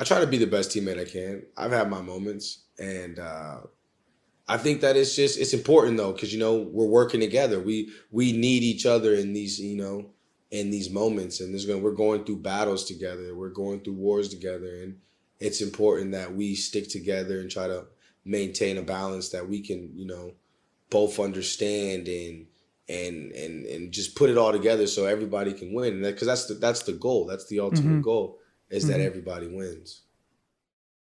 I try to be the best teammate I can. I've had my moments, and uh, I think that it's just it's important though because you know we're working together. We we need each other in these you know in these moments, and there's going we're going through battles together. We're going through wars together, and it's important that we stick together and try to maintain a balance that we can you know both understand and and and and just put it all together so everybody can win because that's the that's the goal that's the ultimate mm-hmm. goal is mm-hmm. that everybody wins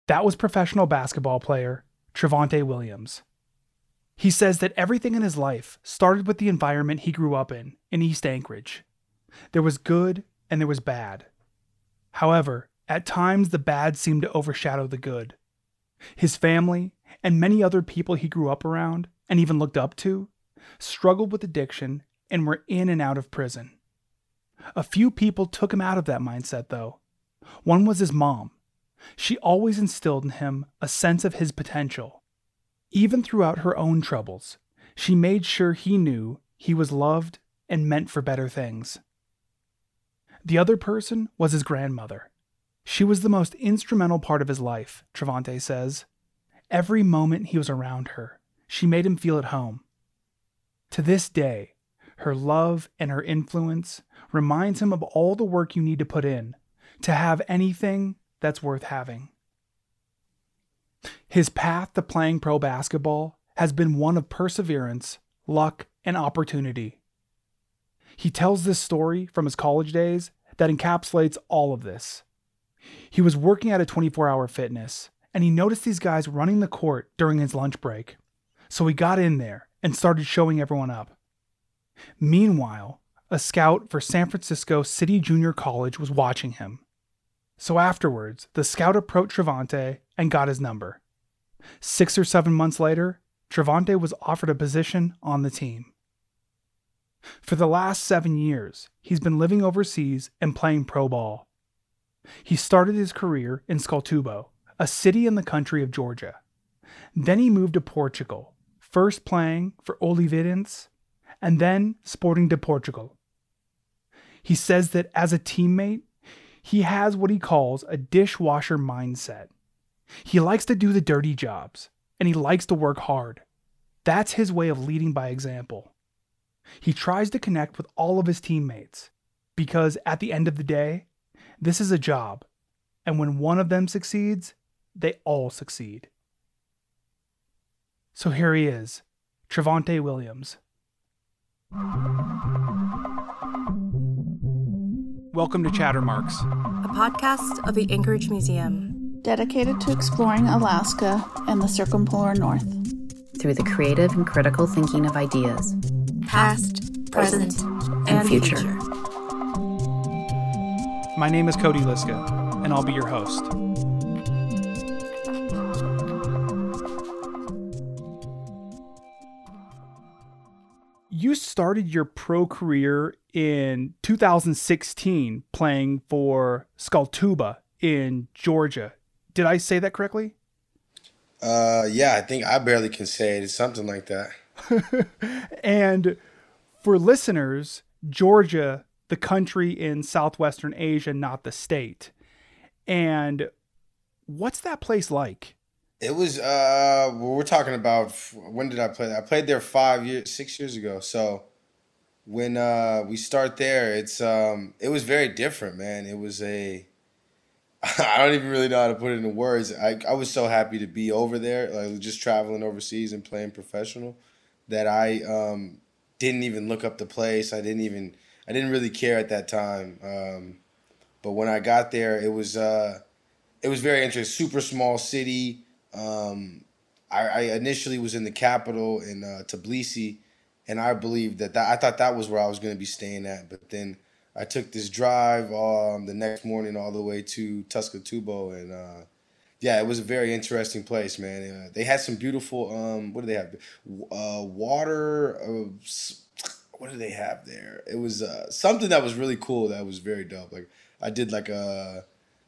that was professional basketball player Travante Williams. He says that everything in his life started with the environment he grew up in, in East Anchorage. There was good and there was bad. However, at times the bad seemed to overshadow the good. His family and many other people he grew up around and even looked up to struggled with addiction and were in and out of prison. A few people took him out of that mindset, though. One was his mom. She always instilled in him a sense of his potential. Even throughout her own troubles, she made sure he knew he was loved and meant for better things. The other person was his grandmother. She was the most instrumental part of his life, Travante says. Every moment he was around her, she made him feel at home. To this day, her love and her influence reminds him of all the work you need to put in to have anything that's worth having. His path to playing pro basketball has been one of perseverance, luck, and opportunity. He tells this story from his college days that encapsulates all of this. He was working at a 24 hour fitness and he noticed these guys running the court during his lunch break. So he got in there and started showing everyone up. Meanwhile, a scout for San Francisco City Junior College was watching him. So afterwards, the scout approached Travante and got his number. Six or seven months later, Travante was offered a position on the team. For the last seven years, he's been living overseas and playing pro ball. He started his career in Skaltubo, a city in the country of Georgia. Then he moved to Portugal, first playing for Oliveirense and then Sporting de Portugal. He says that as a teammate, he has what he calls a dishwasher mindset. He likes to do the dirty jobs, and he likes to work hard. That's his way of leading by example. He tries to connect with all of his teammates because at the end of the day, this is a job, and when one of them succeeds, they all succeed. So here he is, Travante Williams. Welcome to Chattermarks, a podcast of the Anchorage Museum, dedicated to exploring Alaska and the circumpolar north through the creative and critical thinking of ideas, past, present, and, and future. future. My name is Cody Liska, and I'll be your host. You started your pro career in 2016 playing for Skaltuba in Georgia. Did I say that correctly? Uh, yeah, I think I barely can say it. It's something like that. and for listeners, Georgia, the country in southwestern Asia, not the state. And what's that place like? It was uh we're talking about when did I play? that? I played there 5 years 6 years ago. So when uh we start there, it's um it was very different, man. It was a I don't even really know how to put it into words. I I was so happy to be over there, like just traveling overseas and playing professional that I um didn't even look up the place. I didn't even I didn't really care at that time. Um but when I got there, it was uh it was very interesting. Super small city um, I, I, initially was in the capital in uh, Tbilisi, and I believed that, that I thought that was where I was going to be staying at. But then I took this drive um, the next morning all the way to Tskaltubo, and uh, yeah, it was a very interesting place, man. Uh, they had some beautiful. Um, what do they have? Uh, water. Uh, what do they have there? It was uh, something that was really cool. That was very dope. Like I did like a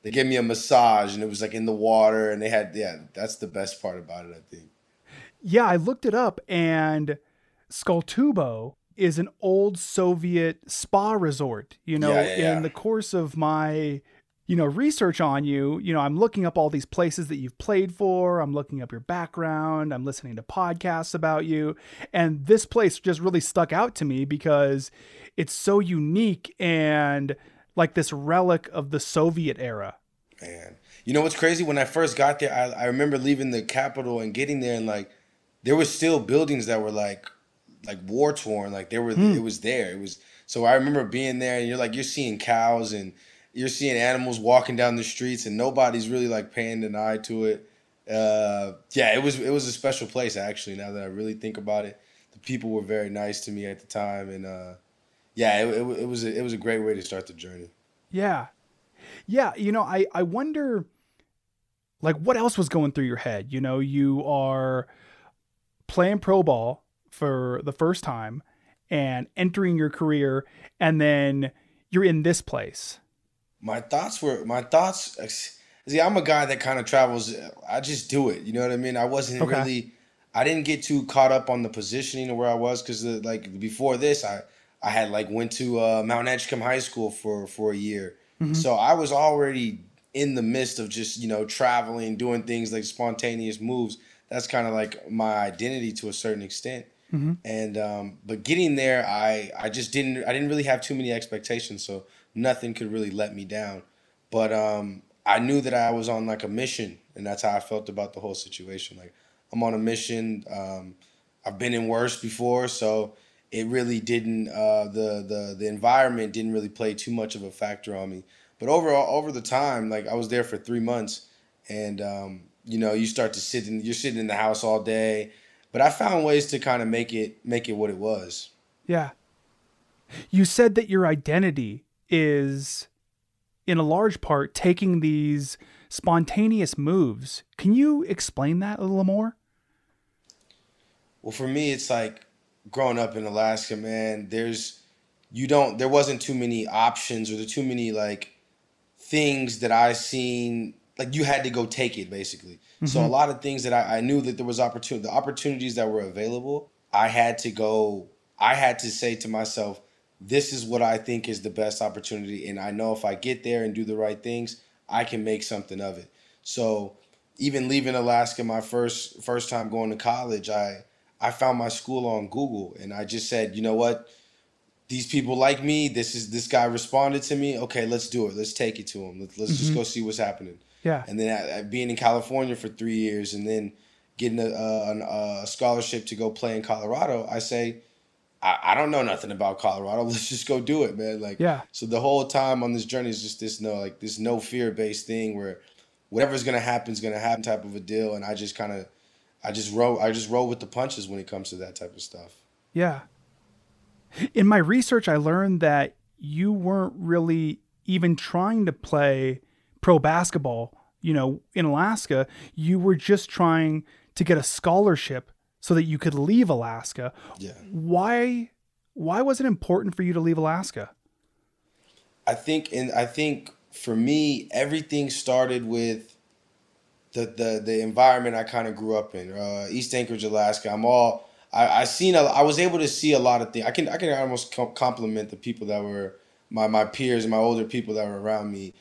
they gave me a massage and it was like in the water and they had yeah that's the best part about it i think yeah i looked it up and skaltubo is an old soviet spa resort you know yeah, yeah, yeah. in the course of my you know, research on you, you know, I'm looking up all these places that you've played for. I'm looking up your background. I'm listening to podcasts about you. And this place just really stuck out to me because it's so unique and like this relic of the Soviet era. Man, you know what's crazy? When I first got there, I, I remember leaving the capital and getting there, and like there was still buildings that were like like war torn. Like there were, it was there. It was. So I remember being there, and you're like you're seeing cows and you're seeing animals walking down the streets, and nobody's really like paying an eye to it. Uh, yeah, it was it was a special place actually. Now that I really think about it, the people were very nice to me at the time, and uh, yeah, it, it, it was a, it was a great way to start the journey. Yeah. Yeah, you know, I I wonder like what else was going through your head? You know, you are playing pro ball for the first time and entering your career and then you're in this place. my thoughts were my thoughts see i'm a guy that kind of travels i just do it you know what i mean i wasn't Okay. really i didn't get too caught up on the positioning of where i was because like before this i i had like went to uh, mount edgecombe high school for for a year. So i was already in the midst of just you know traveling doing things like spontaneous moves. That's kind of like my identity to a certain extent. And um, but getting there i i just didn't i didn't really have too many expectations so nothing could really let me down. But um i knew that i was on like a mission and that's how i felt about the whole situation. Like i'm on a mission um i've been in worse before so it really didn't uh the the the environment didn't really play too much of a factor on me but overall over the time like i was there for three months and um you know you start to sit in you're sitting in the house all day but i found ways to kind of make it make it what it was Yeah. You said that your identity is in a large part taking these spontaneous moves. Can you explain that a little more? Well, for me, it's like growing up in Alaska, man. There's you don't there wasn't too many options or there too many like things that I seen like you had to go take it basically. So a mm-hmm. lot of things that I, I knew that there was opportunity the opportunities that were available, I had to go I had to say to myself, this is what I think is the best opportunity and I know if I get there and do the right things, I can make something of it. So even leaving Alaska my first first time going to college, I I found my school on Google and I just said, you know what? These people like me. This is this guy responded to me. Okay, let's do it. Let's take it to him. Let's, let's just go see what's happening. Yeah. And then uh, being in California for three years and then getting a, a, a scholarship to go play in Colorado, I say, I, I don't know nothing about Colorado. Let's just go do it, man. Like, Yeah. So the whole time on this journey is just this no, like this no fear based thing where whatever's gonna happen is gonna happen type of a deal, and I just kind of, I just roll, I just roll with the punches when it comes to that type of stuff. Yeah. In my research, I learned that you weren't really even trying to play pro basketball, you know, in Alaska. You were just trying to get a scholarship so that you could leave Alaska. Yeah. Why why was it important for you to leave Alaska? I think and I think for me everything started with the the the environment I kind of grew up in. Uh, East Anchorage, Alaska. I'm all I I seen a, I was able to see a lot of things. I can I can almost compliment the people that were my my peers and my older people that were around me.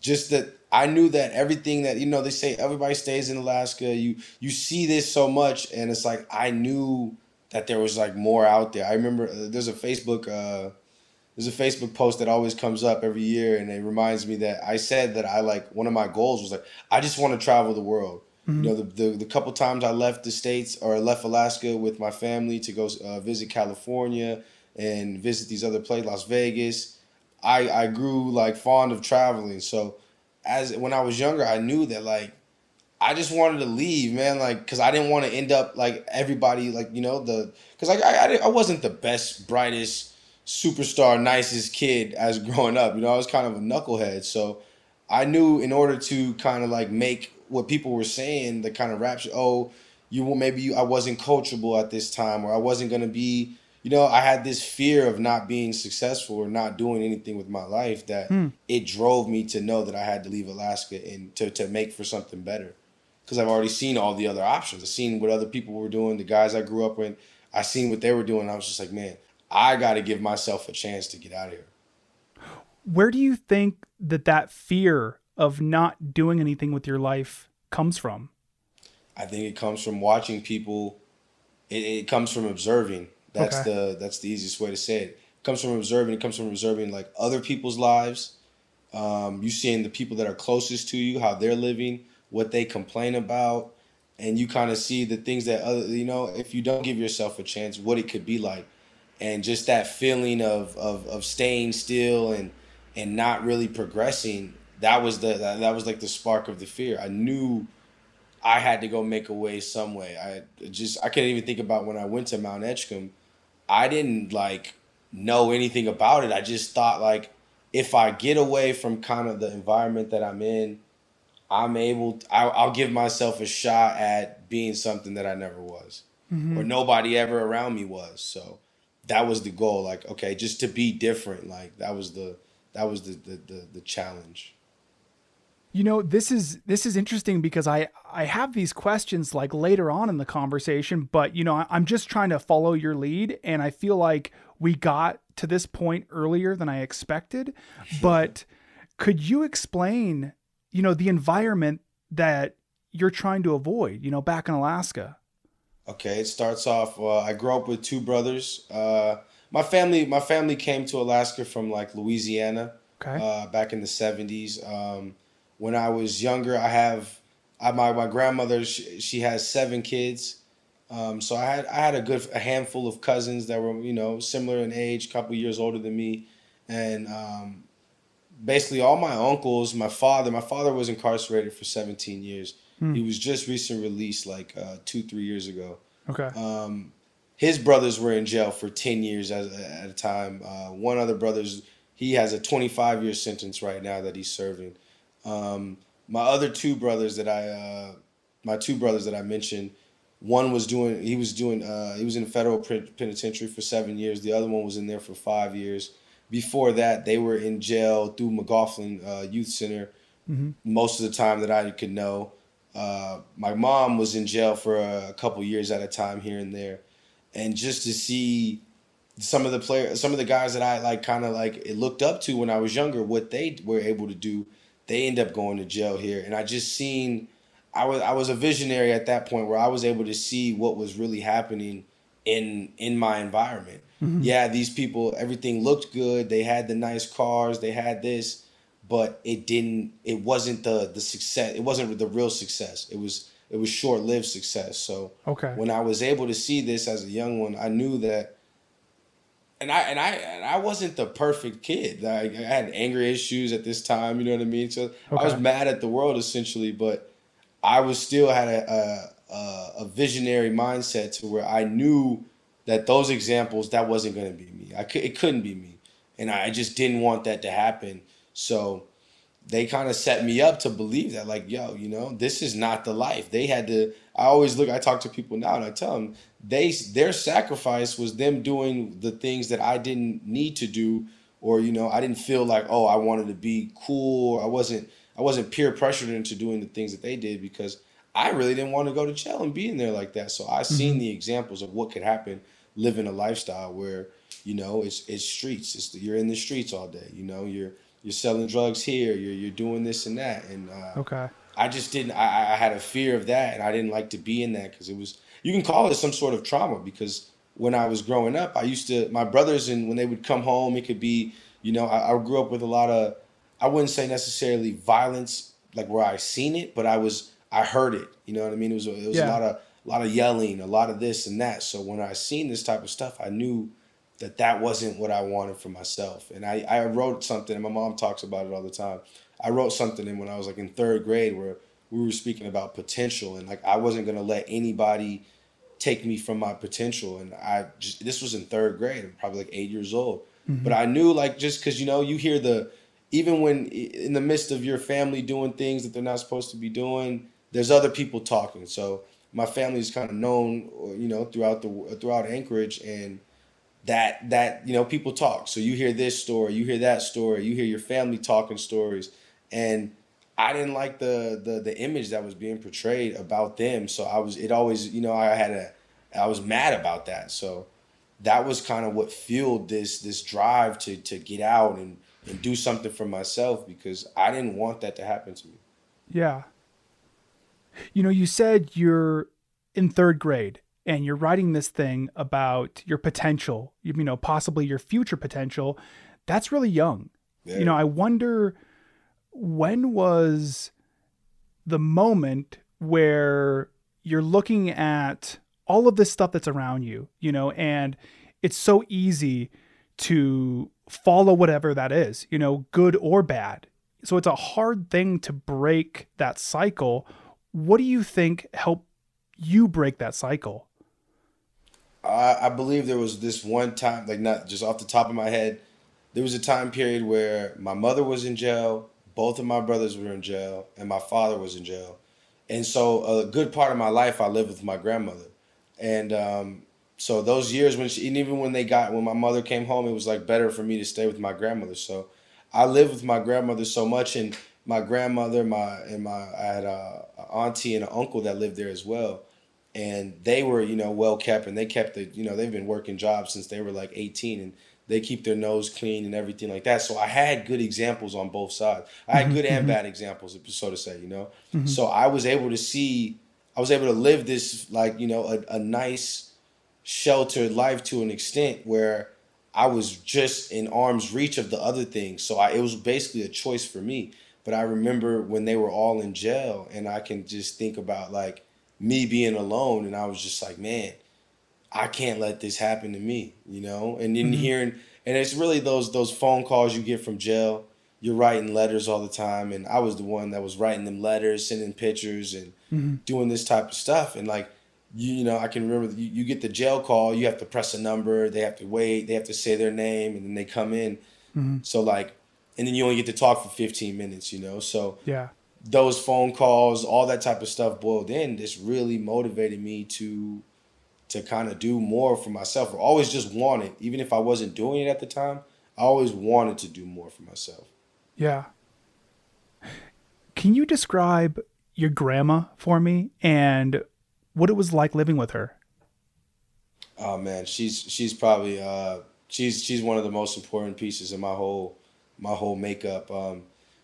Just that I knew that everything that you know they say everybody stays in Alaska. You you see this so much and it's like I knew that there was like more out there. I remember uh, there's a Facebook uh there's a Facebook post that always comes up every year, and it reminds me that I said that I like one of my goals was like I just want to travel the world. You know, the, the the couple times I left the states or left Alaska with my family to go uh, visit California and visit these other places, Las Vegas. I I grew like fond of traveling. So as when I was younger, I knew that like I just wanted to leave, man, like because I didn't want to end up like everybody, like you know the because like I I, I wasn't the best, brightest, superstar, nicest kid as growing up. You know, I was kind of a knucklehead, so I knew in order to kind of like make what people were saying, the kind of rap, shit, oh, you will maybe you, I wasn't coachable at this time, or I wasn't gonna be. You know, I had this fear of not being successful or not doing anything with my life that hmm. it drove me to know that I had to leave Alaska and to, to make for something better because I've already seen all the other options. I've seen what other people were doing, the guys I grew up with. I seen what they were doing. I was just like, man, I got to give myself a chance to get out of here. Where do you think that that fear of not doing anything with your life comes from? I think it comes from watching people. It, it comes from observing. That's Okay. the that's the easiest way to say it. It comes from observing. It comes from observing like other people's lives. Um, you seeing the people that are closest to you, how they're living, what they complain about, and you kind of see the things that other you know. If you don't give yourself a chance, what it could be like, and just that feeling of of, of staying still and and not really progressing. That was the that, that was like the spark of the fear. I knew I had to go make a way some way. I just I couldn't even think about when I went to Mount Edgecombe. I didn't like know anything about it. I just thought like if I get away from kind of the environment that I'm in, I'm able. I'll, I'll give myself a shot at being something that I never was, mm-hmm. or nobody ever around me was. So that was the goal. Like okay, just to be different. Like that was the that was the the the, the challenge. You know, this is this is interesting because I I have these questions like later on in the conversation, but you know, I, I'm just trying to follow your lead, and I feel like we got to this point earlier than I expected. But could you explain, you know, the environment that you're trying to avoid? You know, back in Alaska. Okay, it starts off. Uh, I grew up with two brothers. Uh, my family, my family came to Alaska from like Louisiana Okay. uh, back in the seventies. Um, when I was younger, I have I, my my grandmother. She, she has seven kids, um, so I had I had a good a handful of cousins that were you know similar in age, a couple years older than me, and um, basically all my uncles. My father, my father was incarcerated for seventeen years. He was just recently released like uh, two three years ago Okay. um, his brothers were in jail for 10 years as, at a time. Uh, one other brother's, he has a 25 year sentence right now that he's serving. Um, my other two brothers that I, uh, my two brothers that I mentioned, one was doing, he was doing, uh, he was in federal penitentiary for seven years. The other one was in there for five years. Before that, they were in jail through McLaughlin uh, Youth Center most of the time that I could know. Uh, my mom was in jail for a couple years at a time here and there, and just to see some of the players, some of the guys that I like, kind of like it looked up to when I was younger, what they were able to do, they end up going to jail here, and I just seen. I was I was a visionary at that point where I was able to see what was really happening in in my environment. Yeah, these people, everything looked good. They had the nice cars. They had this, but it didn't. It wasn't the the success. It wasn't the real success. It was it was short lived success. So Okay. when I was able to see this as a young one, I knew that. And I and I and I wasn't the perfect kid. I, I had anger issues at this time. You know what I mean. So I was mad at the world essentially, but I was still had a, a a a visionary mindset to where I knew that those examples that wasn't going to be me. I could, it couldn't be me, and I just didn't want that to happen. So they kind of set me up to believe that like yo you know this is not the life. They had to i always look i talk to people now and i tell them they their sacrifice was them doing the things that i didn't need to do or you know i didn't feel like oh i wanted to be cool i wasn't i wasn't peer pressured into doing the things that they did because i really didn't want to go to jail and be in there like that. So i mm-hmm. seen the examples of what could happen living a lifestyle where you know it's it's streets. It's you're in the streets all day you know you're you're selling drugs here you're you're doing this and that and uh, Okay. I just didn't. I, I had a fear of that, and I didn't like to be in that because it was. You can call it some sort of trauma because when I was growing up, I used to my brothers and when they would come home, it could be you know I, I grew up with a lot of I wouldn't say necessarily violence like where I seen it, but I was I heard it. You know what I mean? It was it was Yeah. a lot of a lot of yelling, a lot of this and that. So when I seen this type of stuff, I knew that that wasn't what I wanted for myself. And I, I wrote something, and my mom talks about it all the time. I wrote something in when I was like in third grade where we were speaking about potential and like I wasn't gonna let anybody take me from my potential. And I just this was in third grade, I'm probably like eight years old. Mm-hmm. But I knew like just because you know you hear the even when in the midst of your family doing things that they're not supposed to be doing, there's other people talking. So my family is kind of known, you know, throughout the throughout Anchorage, and that that you know people talk. So you hear this story, you hear that story, you hear your family talking stories, and I didn't like the the the image that was being portrayed about them. So I was it always you know I had a I was mad about that. So that was kind of what fueled this this drive to to get out and and do something for myself because I didn't want that to happen to me. Yeah. You know, you said you're in third grade and you're writing this thing about your potential, you know, possibly your future potential. That's really young. Yeah. You know, I wonder when was the moment where you're looking at all of this stuff that's around you, you know, and it's so easy to follow whatever that is, you know, good or bad. So it's a hard thing to break that cycle. What do you think helped you break that cycle? I, I believe there was this one time, like not just off the top of my head, there was a time period where my mother was in jail, both of my brothers were in jail, and my father was in jail. And so a good part of my life I lived with my grandmother. And um, so those years when she, and even when they got, when my mother came home, it was like better for me to stay with my grandmother. So I lived with my grandmother so much and my grandmother, my, and my, I had a, a auntie and an uncle that lived there as well and they were you know well kept and they kept the you know they've been working jobs since they were like 18 and they keep their nose clean and everything like that. So i had good examples on both sides. I had mm-hmm, good and mm-hmm. bad examples so to say you know? Mm-hmm. So i was able to see i was able to live this like you know a, a nice sheltered life to an extent where i was just in arm's reach of the other things. So I, it was basically a choice for me. But i remember when they were all in jail and i can just think about like me being alone and I was just like, man, I can't let this happen to me, you know? And then mm-hmm. hearing and it's really those those phone calls you get from jail. You're writing letters all the time and I was the one that was writing them letters, sending pictures and mm-hmm. doing this type of stuff and like you, you know, I can remember you, you get the jail call, you have to press a number, they have to wait, they have to say their name and then they come in. Mm-hmm. So like and then you only get to talk for 15 minutes, you know? So Yeah. Those phone calls, all that type of stuff boiled in, this really motivated me to to kind of do more for myself. I always just wanted, even if I wasn't doing it at the time, I always wanted to do more for myself. Yeah. Can you describe your grandma for me and what it was like living with her? Oh man, she's she's probably uh she's she's one of the most important pieces in my whole my whole makeup. Um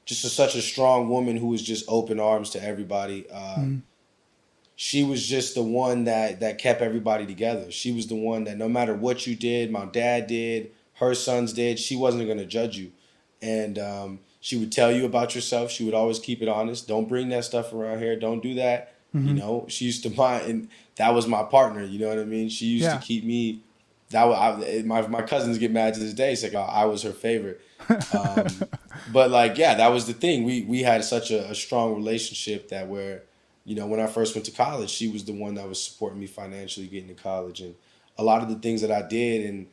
just a, such a strong woman who was just open arms to everybody. Uh, She was just the one that that kept everybody together. She was the one that no matter what you did, my dad did, her sons did, she wasn't going to judge you, and um, she would tell you about yourself. She would always keep it honest. Don't bring that stuff around here. Don't do that. You know, she used to mind, and that was my partner. You know what I mean? She used Yeah. to keep me. That was, I, my my cousins get mad to this day. It's like I, I was her favorite. Um, but like, yeah, that was the thing. We we had such a, a strong relationship that where, you know, when I first went to college, she was the one that was supporting me financially getting to college, and a lot of the things that I did and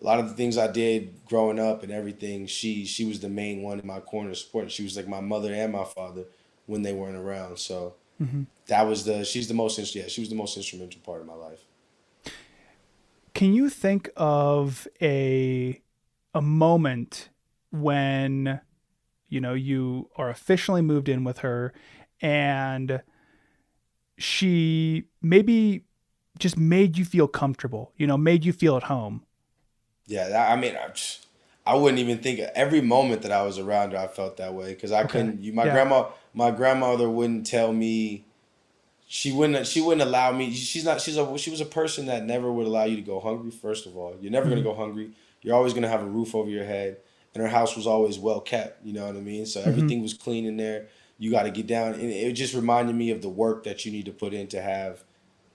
a lot of the things I did growing up and everything, she she was the main one in my corner supporting. She was like my mother and my father when they weren't around. So that was the she's the most yeah she was the most instrumental part of my life. Can you think of a a moment when you know you are officially moved in with her and she maybe just made you feel comfortable, you know, made you feel at home? Yeah, that, I mean, I, just- I wouldn't even think every moment that I was around her, I felt that way because I couldn't. You, my Yeah. grandma, my grandmother wouldn't tell me. She wouldn't. She wouldn't allow me. She's not. She's a. She was a person that never would allow you to go hungry. First of all, you're never gonna mm-hmm. go hungry. You're always gonna have a roof over your head, and her house was always well kept. You know what I mean? So mm-hmm. everything was clean in there. You got to get down, and it just reminded me of the work that you need to put in to have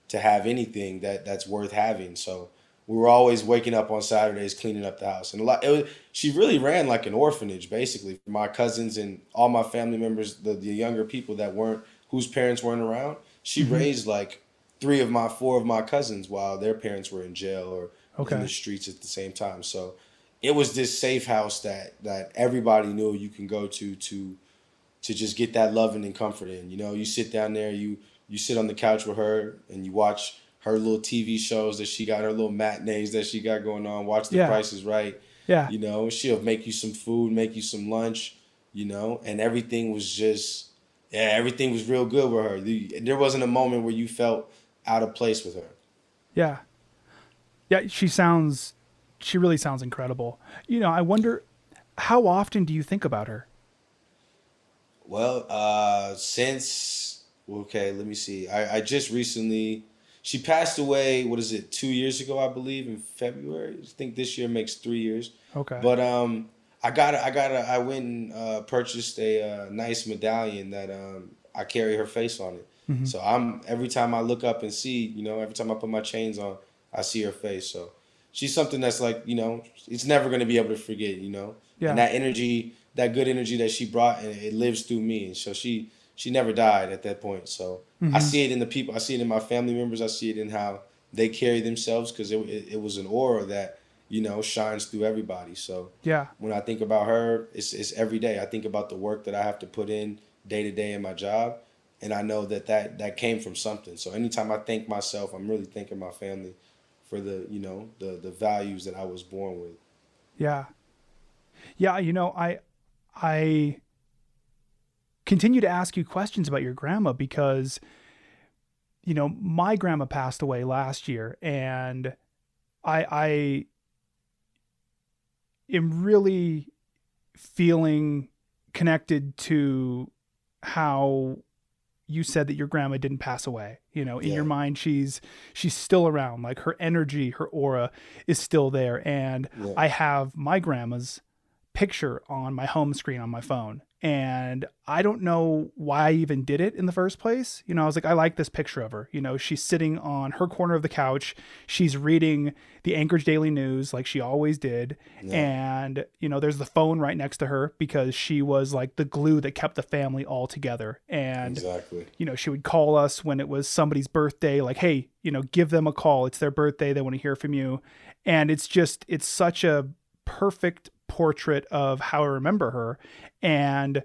to have anything that that's worth having. So we were always waking up on Saturdays cleaning up the house, and a lot. It was, she really ran like an orphanage, basically. For my cousins and all my family members, the, the younger people that weren't whose parents weren't around, she mm-hmm. raised like three of my four of my cousins while their parents were in jail or Okay. in the streets at the same time. So it was this safe house that that everybody knew you can go to to to just get that loving and comfort in. You know, you sit down there, you you sit on the couch with her and you watch her little TV shows that she got, her little matinees that she got going on, watch The Yeah. Price is Right. Yeah. You know, she'll make you some food, make you some lunch, you know, and everything was just yeah, everything was real good with her. There wasn't a moment where you felt out of place with her. Yeah. Yeah, she sounds she really sounds incredible. You know, I wonder How often do you think about her? Well, uh, since okay, let me see. I, I just recently she passed away. What is it? Two years ago, I believe, in February. I think this year makes three years. Okay. But um, I got I got I went and uh, purchased a uh, nice medallion that um I carry her face on it. Mm-hmm. So I'm every time I look up and see, you know, every time I put my chains on, I see her face. So she's something that's like, you know, it's never gonna be able to forget, you know. Yeah. And that energy, that good energy that she brought, and it lives through me. And so she she never died at that point. So Mm-hmm. I see it in the people. I see it in my family members. I see it in how they carry themselves because it, it it was an aura that you know shines through everybody. So yeah. when I think about her, it's it's every day. I think about the work that I have to put in day to day in my job, and I know that that that came from something. So anytime I thank myself, I'm really thanking my family for the you know the the values that I was born with. Yeah. Yeah, you know, I I continue to ask you questions about your grandma because you know, my grandma passed away last year and I I am really feeling connected to how you said that your grandma didn't pass away you know in Yeah. your mind she's she's still around like her energy her aura is still there and Yeah. i have my grandma's picture on my home screen on my phone and i don't know why i even did it in the first place you know i was like i like this picture of her you know she's sitting on her corner of the couch she's reading the anchorage daily news like she always did and you know there's the phone right next to her because she was like the glue that kept the family all together and Exactly. you know, she would call us when it was somebody's birthday, like, hey, you know, give them a call. It's their birthday. They want to hear from you. And it's just, it's such a perfect portrait of how I remember her. And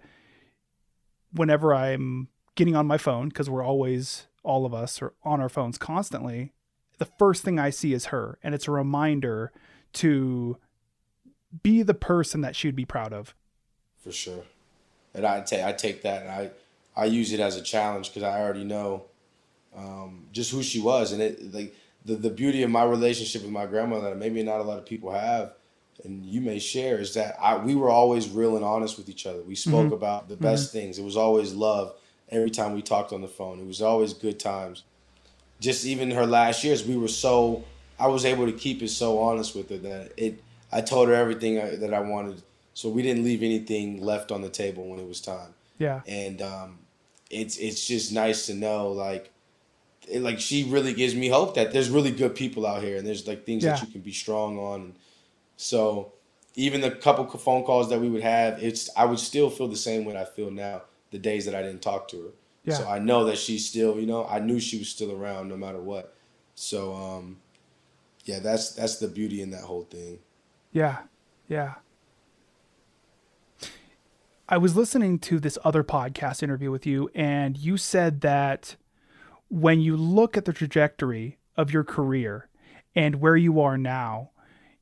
whenever I'm getting on my phone, because we're always, all of us are on our phones constantly, the first thing I see is her. And it's a reminder to be the person that she'd be proud of. for sure. And I take I take that and I I use it as a challenge because I already know um, just who she was and it like the the beauty of my relationship with my grandmother that maybe not a lot of people have and you may share is that I we were always real and honest with each other. We spoke about the best things. It was always love every time we talked on the phone. It was always good times. Just even her last years, we were so I was able to keep it so honest with her that it I told her everything I, that I wanted. So we didn't leave anything left on the table when it was time Yeah. and um, it's it's just nice to know like it, like she really gives me hope that there's really good people out here and there's like things that you can be strong on so even the couple of phone calls that we would have it's i would still feel the same way i feel now the days that i didn't talk to her Yeah. so i know that she's still you know i knew she was still around no matter what so um yeah that's that's the beauty in that whole thing Yeah. Yeah. I was listening to this other podcast interview with you, and you said that when you look at the trajectory of your career and where you are now,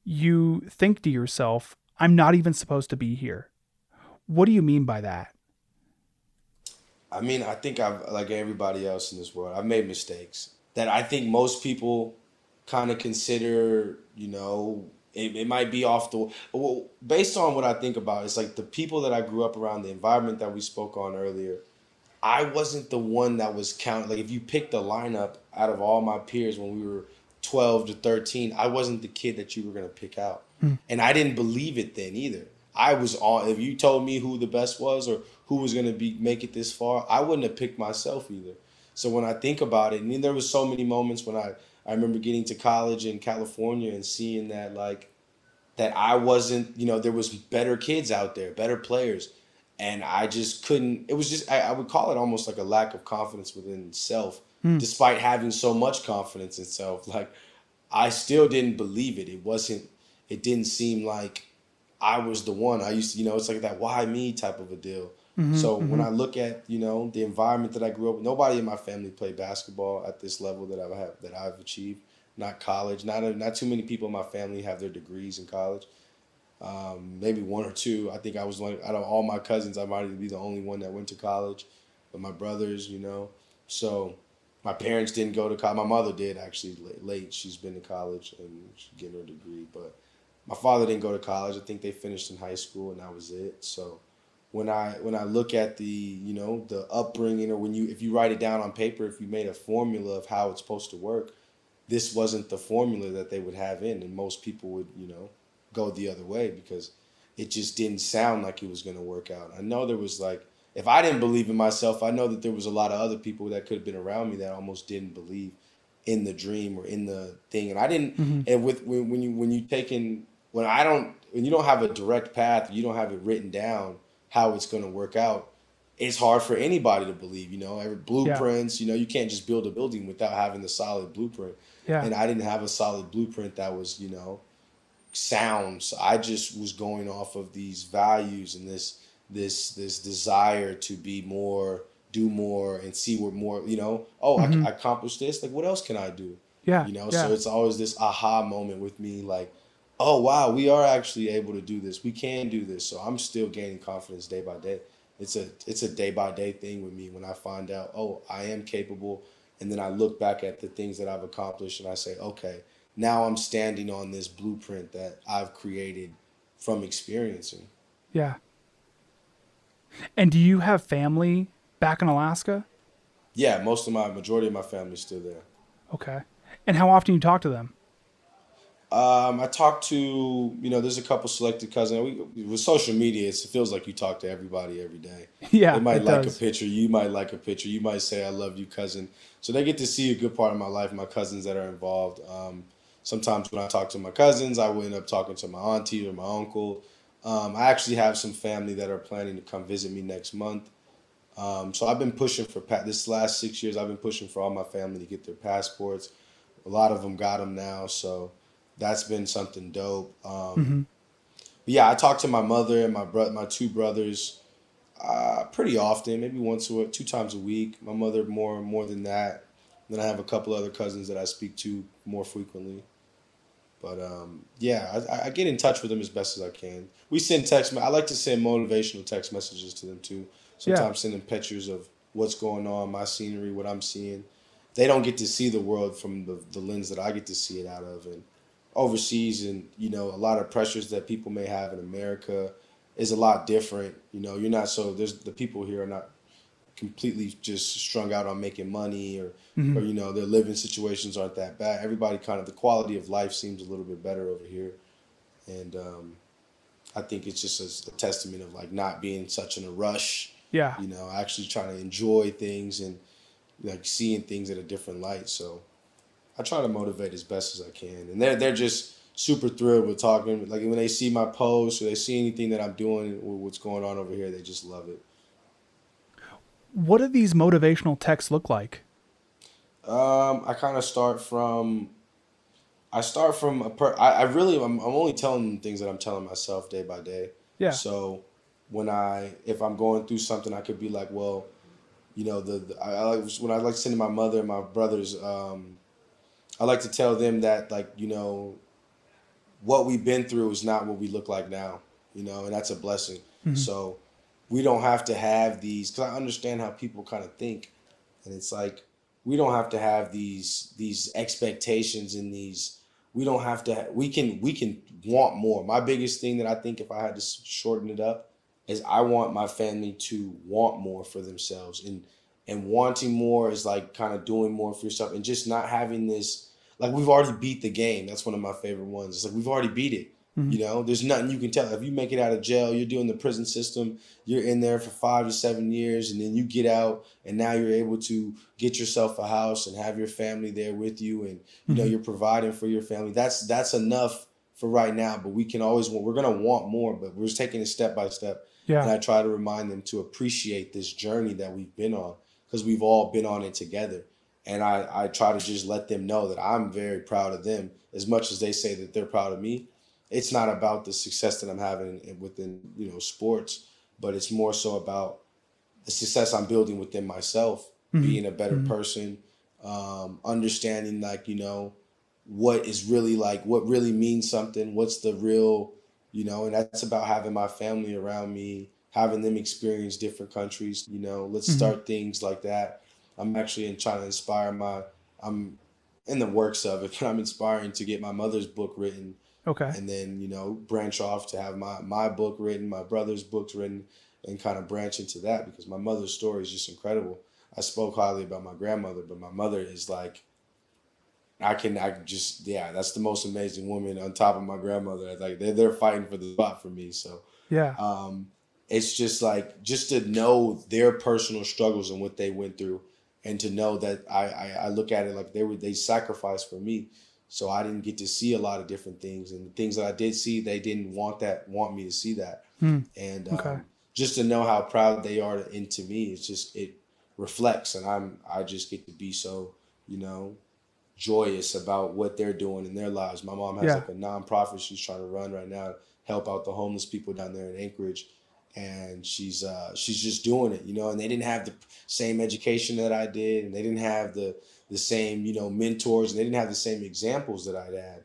you think to yourself, I'm not even supposed to be here. What do you mean by that? I mean, I think I've like everybody else in this world, I've made mistakes that I think most people kind of consider, you know, it, it might be off the well, based on what I think about. It's like the people that I grew up around, the environment that we spoke on earlier. I wasn't the one that was count. Like if you picked a lineup out of all my peers when we were 12 to 13, I wasn't the kid that you were gonna pick out, hmm. and I didn't believe it then either. I was all. If you told me who the best was or who was gonna be make it this far, I wouldn't have picked myself either. So when I think about it, and there was so many moments when I I remember getting to college in California and seeing that like that I wasn't, you know, there was better kids out there, better players, and I just couldn't. It was just I, I would call it almost like a lack of confidence within self, Hmm. despite having so much confidence in self. Like I still didn't believe it. It wasn't. It didn't seem like I was the one. I used to, you know, it's like that why me type of a deal. Mm-hmm, so when mm-hmm. I look at, you know, the environment that I grew up with, nobody in my family played basketball at this level that I've have that I've achieved. Not college. Not a, not too many people in my family have their degrees in college. Um, maybe one or two. I think I was one out of all my cousins. I might be the only one that went to college, but my brothers, you know. So my parents didn't go to college. My mother did actually late. She's been to college and she's getting her degree, but my father didn't go to college. I think they finished in high school and that was it. So when I when I look at the you know the upbringing or when you if you write it down on paper, if you made a formula of how it's supposed to work, this wasn't the formula that they would have in, and most people would you know go the other way because it just didn't sound like it was going to work out. I know there was like if I didn't believe in myself, I know that there was a lot of other people that could have been around me that almost didn't believe in the dream or in the thing, and I didn't. Mm-hmm. And with when, when you when you taking when I don't when you don't have a direct path, you don't have it written down how it's going to work out. It's hard for anybody to believe, you know, every blueprints, you know, you can't just build a building without having the solid blueprint. Yeah. And I didn't have a solid blueprint that was, you know, sounds. I just was going off of these values and this this this desire to be more, do more, and see what more. You know, oh, I, I accomplished this. Like, what else can I do? Yeah. You know, yeah. so it's always this aha moment with me, like, oh wow, we are actually able to do this. We can do this. So I'm still gaining confidence day by day. It's a it's a day by day thing with me when I find out, oh, I am capable, and then I look back at the things that I've accomplished and I say, okay, now I'm standing on this blueprint that I've created from experiencing. Yeah. And do you have family back in Alaska? Yeah, most of my majority of my family's still there. Okay. And how often you talk to them? Um, I talk to you know, there's a couple selected cousins. We, with social media, it feels like you talk to everybody every day. Yeah, they might like does. a picture. You might like a picture. You might say, "I love you, cousin." So they get to see a good part of my life. My cousins that are involved. Um, sometimes when I talk to my cousins, I will end up talking to my auntie or my uncle. Um, I actually have some family that are planning to come visit me next month. Um, so I've been pushing for pa- this last six years. I've been pushing for all my family to get their passports. A lot of them got them now, so that's been something dope. Um, but yeah, I talk to my mother and my bro- my two brothers uh, pretty often, maybe once or two times a week. My mother more more than that. Then I have a couple other cousins that I speak to more frequently. But um, yeah, I, I get in touch with them as best as I can. We send text. I like to send motivational text messages to them too. Sometimes send them pictures of what's going on, my scenery, what I'm seeing. They don't get to see the world from the, the lens that I get to see it out of. And overseas, and you know, a lot of pressures that people may have in America is a lot different. You know, you're not so there's the people here are not completely just strung out on making money or or you know their living situations aren't that bad. Everybody kind of the quality of life seems a little bit better over here. And um, i think it's just a, a testament of like not being such in a rush. Yeah. you know actually trying to enjoy things and like seeing things at a different light. So i try to motivate as best as i can. And they're, they're just super thrilled with talking. Like when they see my posts or they see anything that i'm doing with what's going on over here they just love it What do these motivational texts look like? Um, I kind of start from. I start from a per. I, I really I'm, I'm only telling them things that I'm telling myself day by day. Yeah. So when I if I'm going through something, I could be like, well, you know, the, the I, I like when I like sending my mother and my brothers. Um, I like to tell them that like you know, what we've been through is not what we look like now. You know, and that's a blessing. So we don't have to have these because I understand how people kind of think, and it's like we don't have to have these these expectations and these we don't have to we can we can want more. My biggest thing that i think if i had to shorten it up is i want my family to want more for themselves and and wanting more is like kind of doing more for yourself and just not having this like we've already beat the game. That's one of my favorite ones. It's like we've already beat it Mm-hmm. you know there's nothing you can tell. If you make it out of jail you're doing the prison system you're in there for five to seven years and then you get out and now you're able to get yourself a house and have your family there with you and you know mm-hmm. you're providing for your family. That's that's enough for right now but we can always want we're going to want more but we're just taking it step by step. Yeah. and i try to remind them to appreciate this journey that we've been on because we've all been on it together. And I, I try to just let them know that i'm very proud of them as much as they say that they're proud of me it's not about the success that i'm having within you know sports but it's more so about the success i'm building within myself mm-hmm. being a better mm-hmm. person um, understanding like you know what is really like what really means something what's the real you know and that's about having my family around me having them experience different countries you know let's mm-hmm. start things like that. I'm actually in trying to inspire my i'm in the works of it but i'm inspiring to get my mother's book written Okay. and then you know branch off to have my my book written, my brother's books written, and kind of branch into that because my mother's story is just incredible. I spoke highly about my grandmother, but my mother is like I can I just yeah, that's the most amazing woman on top of my grandmother. Like they're they're fighting for the spot for me. So Yeah. um, it's just like just to know their personal struggles and what they went through, and to know that I, I I look at it like they were they sacrificed for me, so I didn't get to see a lot of different things, and the things that I did see, they didn't want that want me to see that, Hmm. and um, just to know how proud they are into me, it's just it reflects, and I'm I just get to be so you know joyous about what they're doing in their lives. My mom has Yeah. like a nonprofit she's trying to run right now, help out the homeless people down there in Anchorage. And she's uh, she's just doing it, you know. And they didn't have the same education that I did, and they didn't have the the same, you know, mentors, and they didn't have the same examples that I'd had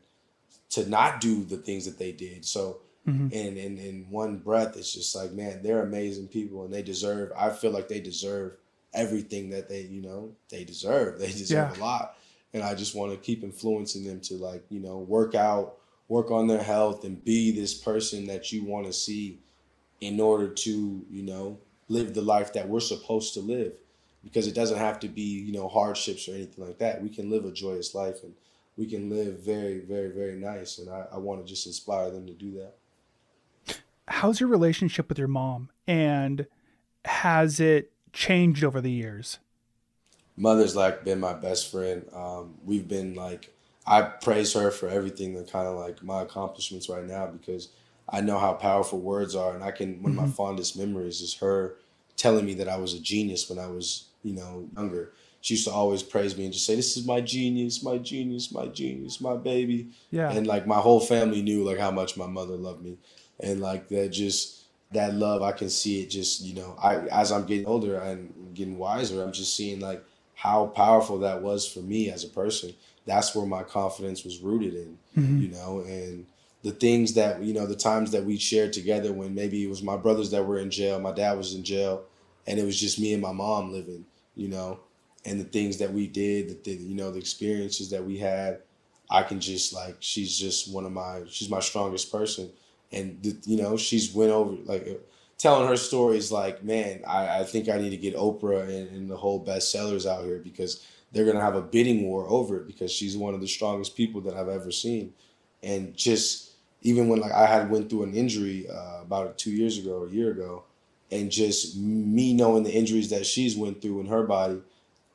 to not do the things that they did. So, Mhm. and in in one breath, it's just like, man, they're amazing people, and they deserve. I feel like they deserve everything that they, you know, they deserve. They deserve Yeah. a lot and I just want to keep influencing them to like you know work out, work on their health, and be this person that you want to see in order to you know live the life that we're supposed to live because it doesn't have to be you know hardships or anything like that we can live a joyous life and we can live very very very nice and i, I want to just inspire them to do that How's your relationship with your mom? And has it changed over the years? mother's like been my best friend. Um, we've been like, I praise her for everything and kind of like my accomplishments right now because I know how powerful words are, and I can. One of my fondest memories is her telling me that I was a genius when I was, you know, younger. She used to always praise me and just say, "This is my genius, my genius, my genius, my baby." Yeah. And like my whole family knew like how much my mother loved me, and like that just that love I can see it just you know I as I'm getting older and getting wiser I'm just seeing like how powerful that was for me as a person. That's where my confidence was rooted in, mm-hmm. you know, and the things that you know the times that we shared together when maybe it was my brothers that were in jail, my dad was in jail, and it was just me and my mom living, you know, and the things that we did, the, the you know the experiences that we had. I can just like she's just one of my she's my strongest person, and the, you know she's went over like telling her stories like man I, I think I need to get Oprah and, and the whole bestsellers out here because they're gonna have a bidding war over it because she's one of the strongest people that I've ever seen, and just even when like I had went through an injury uh, about two years ago or a year ago, and just me knowing the injuries that she's went through in her body,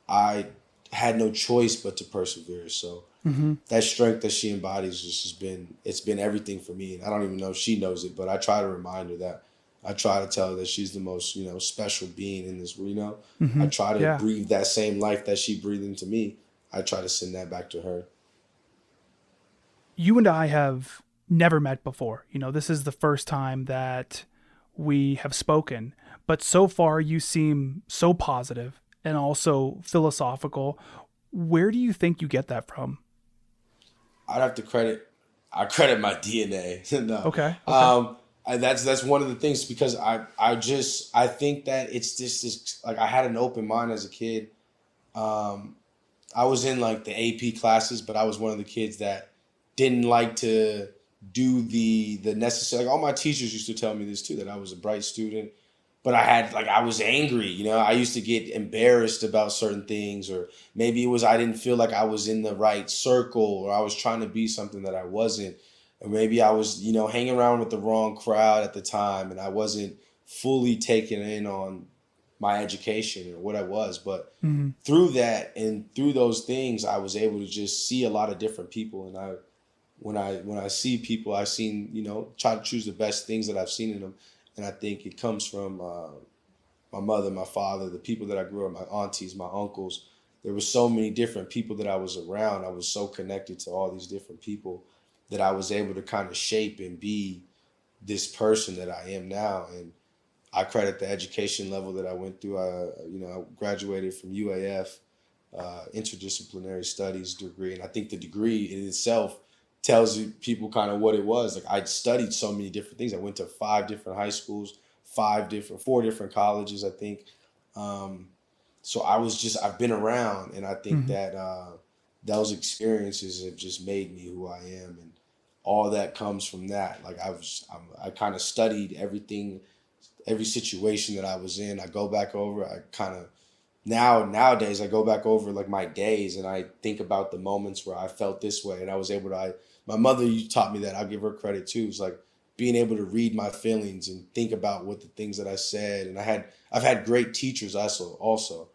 I had no choice but to persevere. So mm-hmm. that strength that she embodies just has been it's been everything for me. And I don't even know if she knows it, but I try to remind her that. I try to tell her that she's the most, you know, special being in this, you know. Mm-hmm. I try to Yeah. breathe that same life that she breathed into me. I try to send that back to her. you and I have never met before. You know, this is the first time that we have spoken, but so far you seem so positive and also philosophical. Where do you think you get that from? I'd have to credit I credit my DNA. no. Okay, okay. Um that's that's one of the things because I I just I think that it's just this like I had an open mind as a kid. Um I was in like the AP classes, but I was one of the kids that didn't like to do the the necessary like all my teachers used to tell me this too that I was a bright student but I had like I was angry, you know. I used to get embarrassed about certain things, or maybe it was I didn't feel like I was in the right circle, or I was trying to be something that I wasn't, or maybe I was, you know, hanging around with the wrong crowd at the time, and I wasn't fully taken in on my education or what I was. But mm-hmm. through that and through those things, I was able to just see a lot of different people, and I when I when I see people, I've seen you know try to choose the best things that I've seen in them, and I think it comes from uh, my mother, my father, the people that I grew up, my aunties, my uncles. There were so many different people that I was around. I was so connected to all these different people that I was able to kind of shape and be this person that I am now. And I credit the education level that I went through. I, you know, I graduated from UAF, uh, interdisciplinary studies degree, and I think the degree in itself tells you people kind of what it was. Like I studied so many different things. I went to five different high schools, five different, four different colleges, I think. Um, so I was just I've been around, and I think that uh, those experiences have just made me who I am, and all that comes from that. Like I was, I'm, I kind of studied everything, every situation that I was in. I go back over. I kind of now nowadays I go back over like my days and I think about the moments where I felt this way and I was able to. I, my mother taught me that. I'll give her credit too. It's like being able to read my feelings and think about what the things that I said. And I had I've had great teachers also also.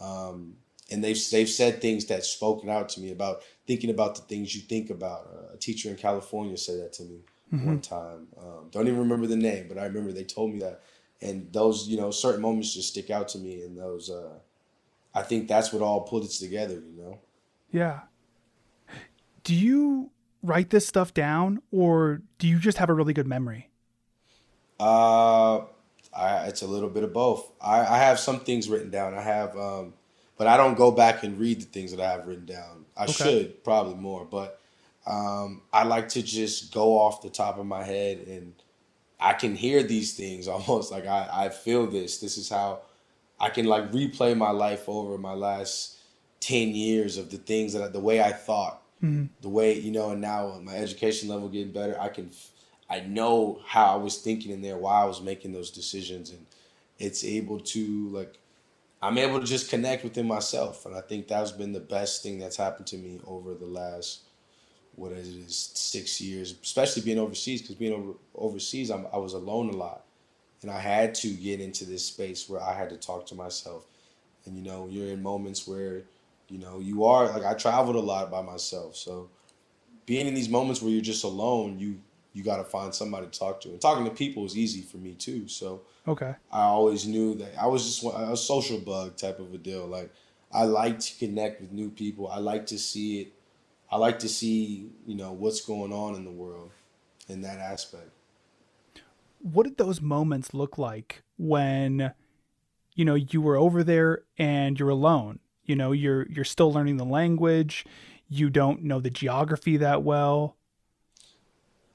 Um, and they've they've said things that spoken out to me about thinking about the things you think about. Uh, a teacher in California said that to me one time. Um, don't even remember the name, but I remember they told me that. And those you know certain moments just stick out to me, and those uh, I think that's what all put it together. You know. Yeah. Do you write this stuff down or do you just have a really good memory? Uh, I, it's a little bit of both. I, I have some things written down. I have, um, but I don't go back and read the things that I have written down. I Okay. should probably more, but um, I like to just go off the top of my head and I can hear these things almost like I, I feel this. This is how I can like replay my life over my last 10 years of the things that I, the way I thought, Mm-hmm. the way, you know, and now my education level getting better, I can, I know how I was thinking in there, why I was making those decisions. And it's able to like, I'm able to just connect within myself. And I think that's been the best thing that's happened to me over the last, what is it, is six years, especially being overseas, because being over, overseas, I'm, I was alone a lot. And I had to get into this space where I had to talk to myself. And, you know, you're in moments where, you know, you are, like, I traveled a lot by myself. So being in these moments where you're just alone, you, you got to find somebody to talk to. And talking to people is easy for me too. So, Okay. I always knew that I was just a social bug type of a deal. Like I like to connect with new people. I like to see it. I like to see you know what's going on in the world in that aspect. What did those moments look like when you know you were over there and you're alone? You know, you're you're still learning the language, you don't know the geography that well.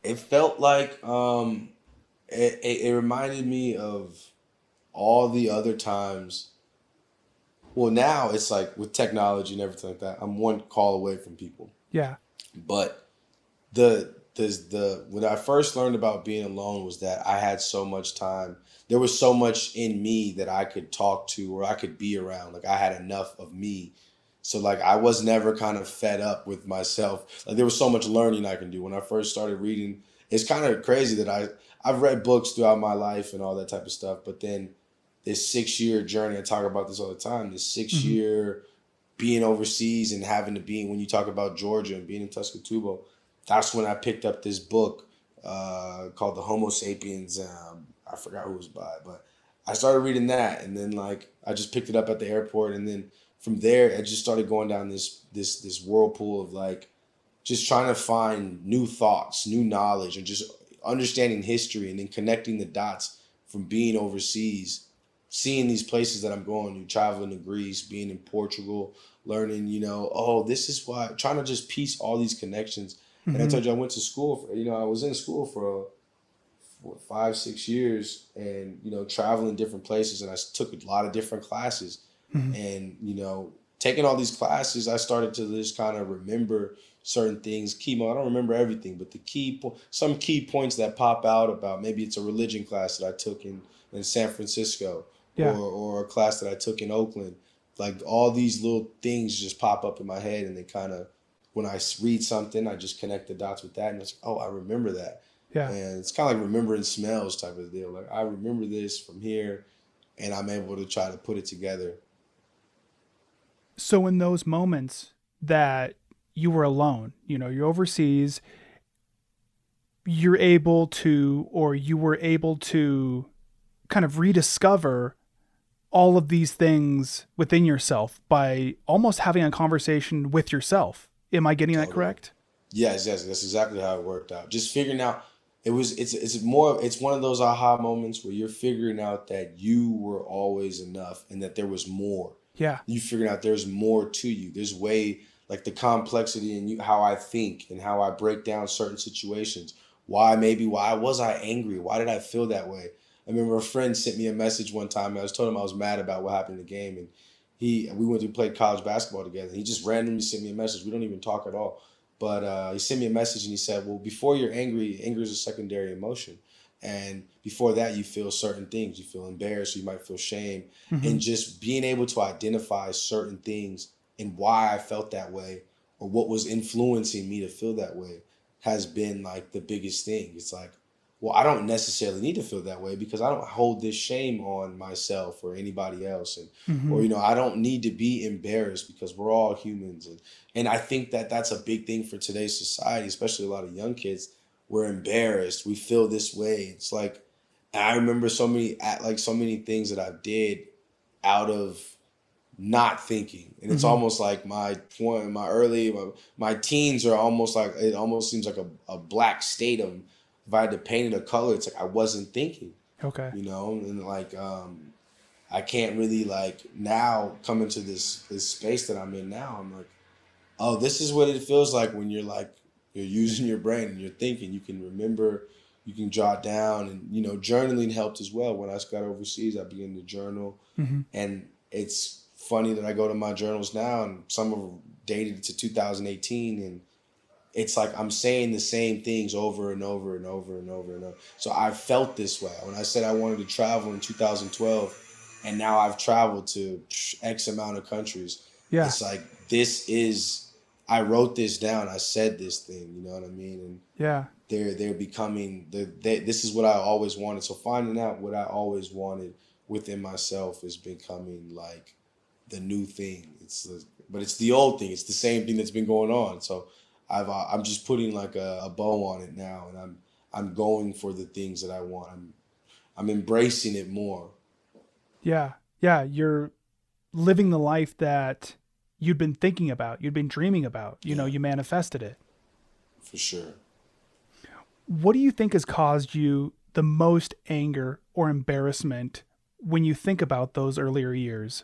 It felt like um, it, it, it reminded me of all the other times. Well, now it's like with technology and everything like that. I'm one call away from people. Yeah. but the the the when I first learned about being alone was that I had so much time. There was so much in me that I could talk to or I could be around. Like I had enough of me. So like I was never kind of fed up with myself. Like there was so much learning I can do. When I first started reading, it's kind of crazy that I I've read books throughout my life and all that type of stuff, but then this six year journey, I talk about this all the time, this 6 year being overseas and having to be when you talk about Georgia and being in Tskaltubo, that's when I picked up this book uh, called The Homo Sapiens. Um, I forgot who it was by, but I started reading that, and then like I just picked it up at the airport, and then from there I just started going down this this this whirlpool of like just trying to find new thoughts, new knowledge, and just understanding history, and then connecting the dots from being overseas seeing these places that I'm going to, traveling to Greece, being in Portugal, learning, you know, oh, this is why, trying to just piece all these connections. And I mm-hmm. told you I went to school, for, you know, I was in school for, for five, six years and, you know, traveling different places. And I took a lot of different classes. Mm-hmm. And, you know, taking all these classes, I started to just kind of remember certain things. Chemo, I don't remember everything, but the key, po- some key points that pop out about maybe it's a religion class that I took in, in San Francisco Yeah. or, or a class that I took in Oakland. Like all these little things just pop up in my head, and they kind of, when I read something, I just connect the dots with that, and it's like, oh, I remember that. Yeah. And it's kind of like remembering smells type of deal. Like I remember this from here, and I'm able to try to put it together. So in those moments that you were alone, you know, you're overseas, you're able to or you were able to kind of rediscover all of these things within yourself by almost having a conversation with yourself. Am I getting that correct? Yes, yes, that's exactly how it worked out. Just figuring out it was it's it's more it's one of those aha moments where you're figuring out that you were always enough and that there was more. Yeah. You figuring out there's more to you. There's way like the complexity in you how I think and how I break down certain situations. Why maybe why was I angry? Why did I feel that way? I remember a friend sent me a message one time. and I was told him I was mad about what happened in the game, and he we went to play college basketball together. He just randomly sent me a message. We don't even talk at all, but uh, he sent me a message and he said, "Well, before you're angry, anger is a secondary emotion, and before that, you feel certain things. You feel embarrassed, you might feel shame, and just being able to identify certain things and why I felt that way or what was influencing me to feel that way has been like the biggest thing. It's like, well, I don't necessarily need to feel that way because I don't hold this shame on myself or anybody else, and or mm-hmm. you know, I don't need to be embarrassed because we're all humans, and and I think that that's a big thing for today's society, especially a lot of young kids. We're embarrassed. We feel this way. It's like I remember so many like so many things that I did out of not thinking and it's mm-hmm. almost like my twen- my early my, my teens are almost like it almost seems like a, a black state of if i had to paint it a color it's like i wasn't thinking Okay. you know? And like um i can't really like now come into this this space that i'm in now i'm like oh this is what it feels like when you're like you're using your brain and you're thinking. You can remember you can jot down and you know journaling helped as well. When i got overseas i began to journal. And it's funny that i go to my journals now and some of them dated to 2018 and it's like I'm saying the same things over and over and over and over and over. So I felt this way when I said I wanted to travel in 2012, and now I've traveled to X amount of countries. Yeah. It's like this is I wrote this down. I said this thing. You know what I mean? And Yeah. they're they're becoming the they, this is what I always wanted. So finding out what I always wanted within myself is becoming like the new thing. It's the, but it's the old thing. It's the same thing that's been going on. So I've uh, I'm just putting like a, a bow on it now, and I'm I'm going for the things that I want. I'm I'm embracing it more. Yeah. Yeah. You're living the life that you'd been thinking about, you'd been dreaming about. You know, you manifested it. For sure. What do you think has caused you the most anger or embarrassment when you think about those earlier years?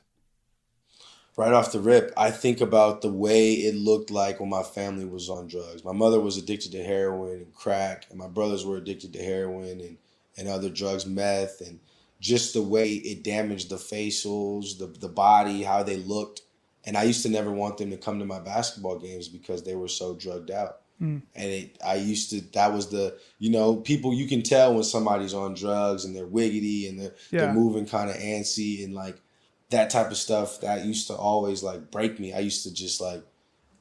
Right off the rip, I think about the way it looked like when my family was on drugs. My mother was addicted to heroin and crack, and my brothers were addicted to heroin and, and other drugs, meth, and just the way it damaged the facials, the, the body, how they looked. And I used to never want them to come to my basketball games because they were so drugged out. Hmm. And it, I used to, that was the, you know, people, you can tell when somebody's on drugs and they're wiggity and they're, Yeah. they're moving kind of antsy and like, that type of stuff that used to always like break me. I used to just like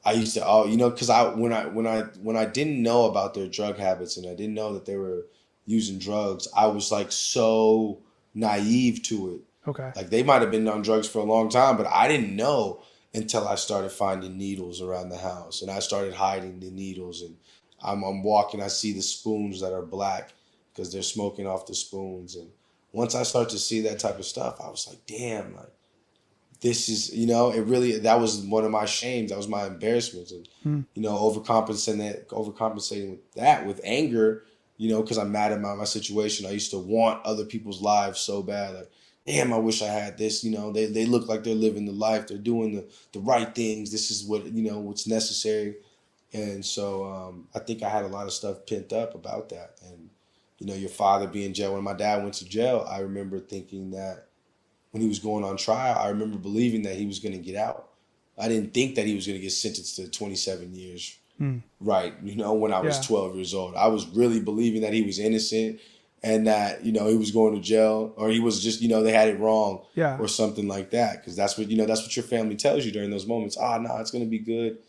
I used to all you know because I when I when I when I didn't know about their drug habits and I didn't know that they were using drugs, I was like so naive to it. Okay. Like they might have been on drugs for a long time, but I didn't know until I started finding needles around the house and I started hiding the needles and I'm I'm walking, I see the spoons that are black because they're smoking off the spoons and once I start to see that type of stuff, I was like, damn, like this is you know it really that was one of my shames. That was my embarrassments and you know overcompensating that overcompensating with that with anger you know because i'm mad about my situation. I used to want other people's lives so bad. Like damn i wish i had this you know. They, they look like they're living the life. They're doing the, the right things. This is what you know what's necessary. And so um, i think i had a lot of stuff pent up about that. And you know your father being in jail when my dad went to jail i remember thinking that when he was going on trial, I remember believing that he was going to get out. I didn't think that he was going to get sentenced to 27 years. Right, you know, when I was Yeah. 12 years old, I was really believing that he was innocent and that you know he was going to jail or he was just you know they had it wrong Yeah. or something like that because that's what you know that's what your family tells you during those moments. Ah, no, it's going to be good.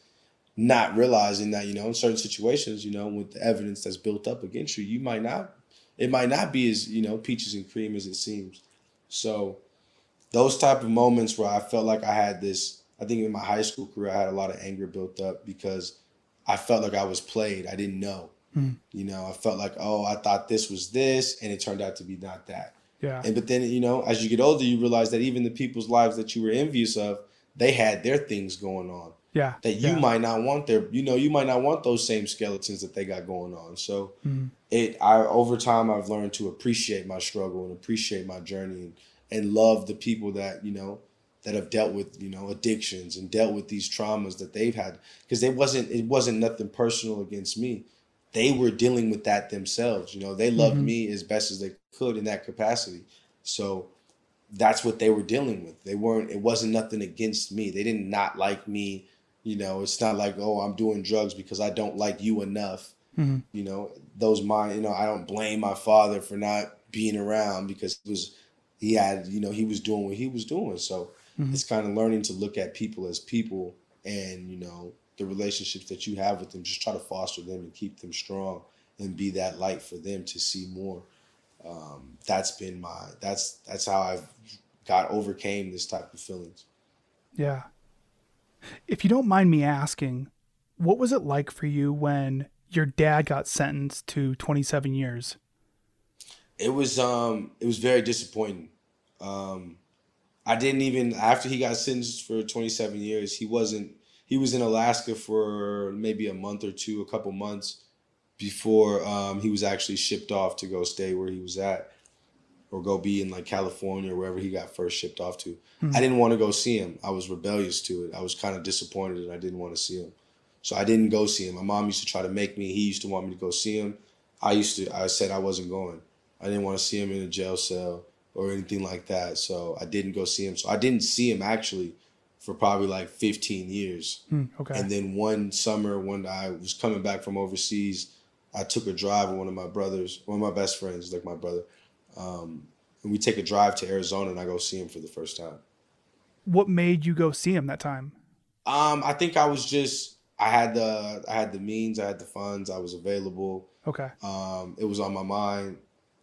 Not realizing that you know in certain situations, you know, with the evidence that's built up against you, you might not. It might not be as you know peaches and cream as it seems. So those type of moments where I felt like I had this, I think in my high school career, I had a lot of anger built up because I felt like I was played. I didn't know. You know, I felt like, oh, I thought this was this, and it turned out to be not that. Yeah. And but then, you know, as you get older, you realize that even the people's lives that you were envious of, they had their things going on Yeah. that you yeah. might not want their you know you might not want those same skeletons that they got going on so Mm-hmm. it i over time i've learned to appreciate my struggle and appreciate my journey and, and love the people that you know that have dealt with you know addictions and dealt with these traumas that they've had because it wasn't it wasn't nothing personal against me they were dealing with that themselves you know they loved me as best as they could in that capacity so that's what they were dealing with. They weren't. It wasn't nothing against me. They did not like me You know, it's not like, oh, I'm doing drugs because I don't like you enough. Mhm. You know, those mind, you know, I don't blame my father for not being around because it was he had, you know, he was doing what he was doing. So Mhm. it's kind of learning to look at people as people and, you know, the relationships that you have with them, just try to foster them and keep them strong and be that light for them to see more. Um, that's been my that's that's how I've got overcame this type of feelings. Yeah. If you don't mind me asking, what was it like for you when your dad got sentenced to 27 years? It was um it was very disappointing. Um I didn't even after he got sentenced for 27 years, he wasn't he was in Alaska for maybe a month or two, a couple months before um he was actually shipped off to go stay where he was at or go be in like California or wherever he got first shipped off to. I didn't want to go see him. I was rebellious to it. I was kind of disappointed and I didn't want to see him. So I didn't go see him. My mom used to try to make me. He used to want me to go see him. I used to I said I wasn't going. I didn't want to see him in a jail cell or anything like that. So I didn't go see him. So I didn't see him actually for probably like 15 years. Hmm, okay. And then one summer when I was coming back from overseas, I took a drive with one of my brothers, one of my best friends, like my brother. Um, and we take a drive to Arizona and I go see him for the first time. what made you go see him that time? Um, I think I was just I had the I had the means, I had the funds, I was available. Okay. Um, it was on my mind,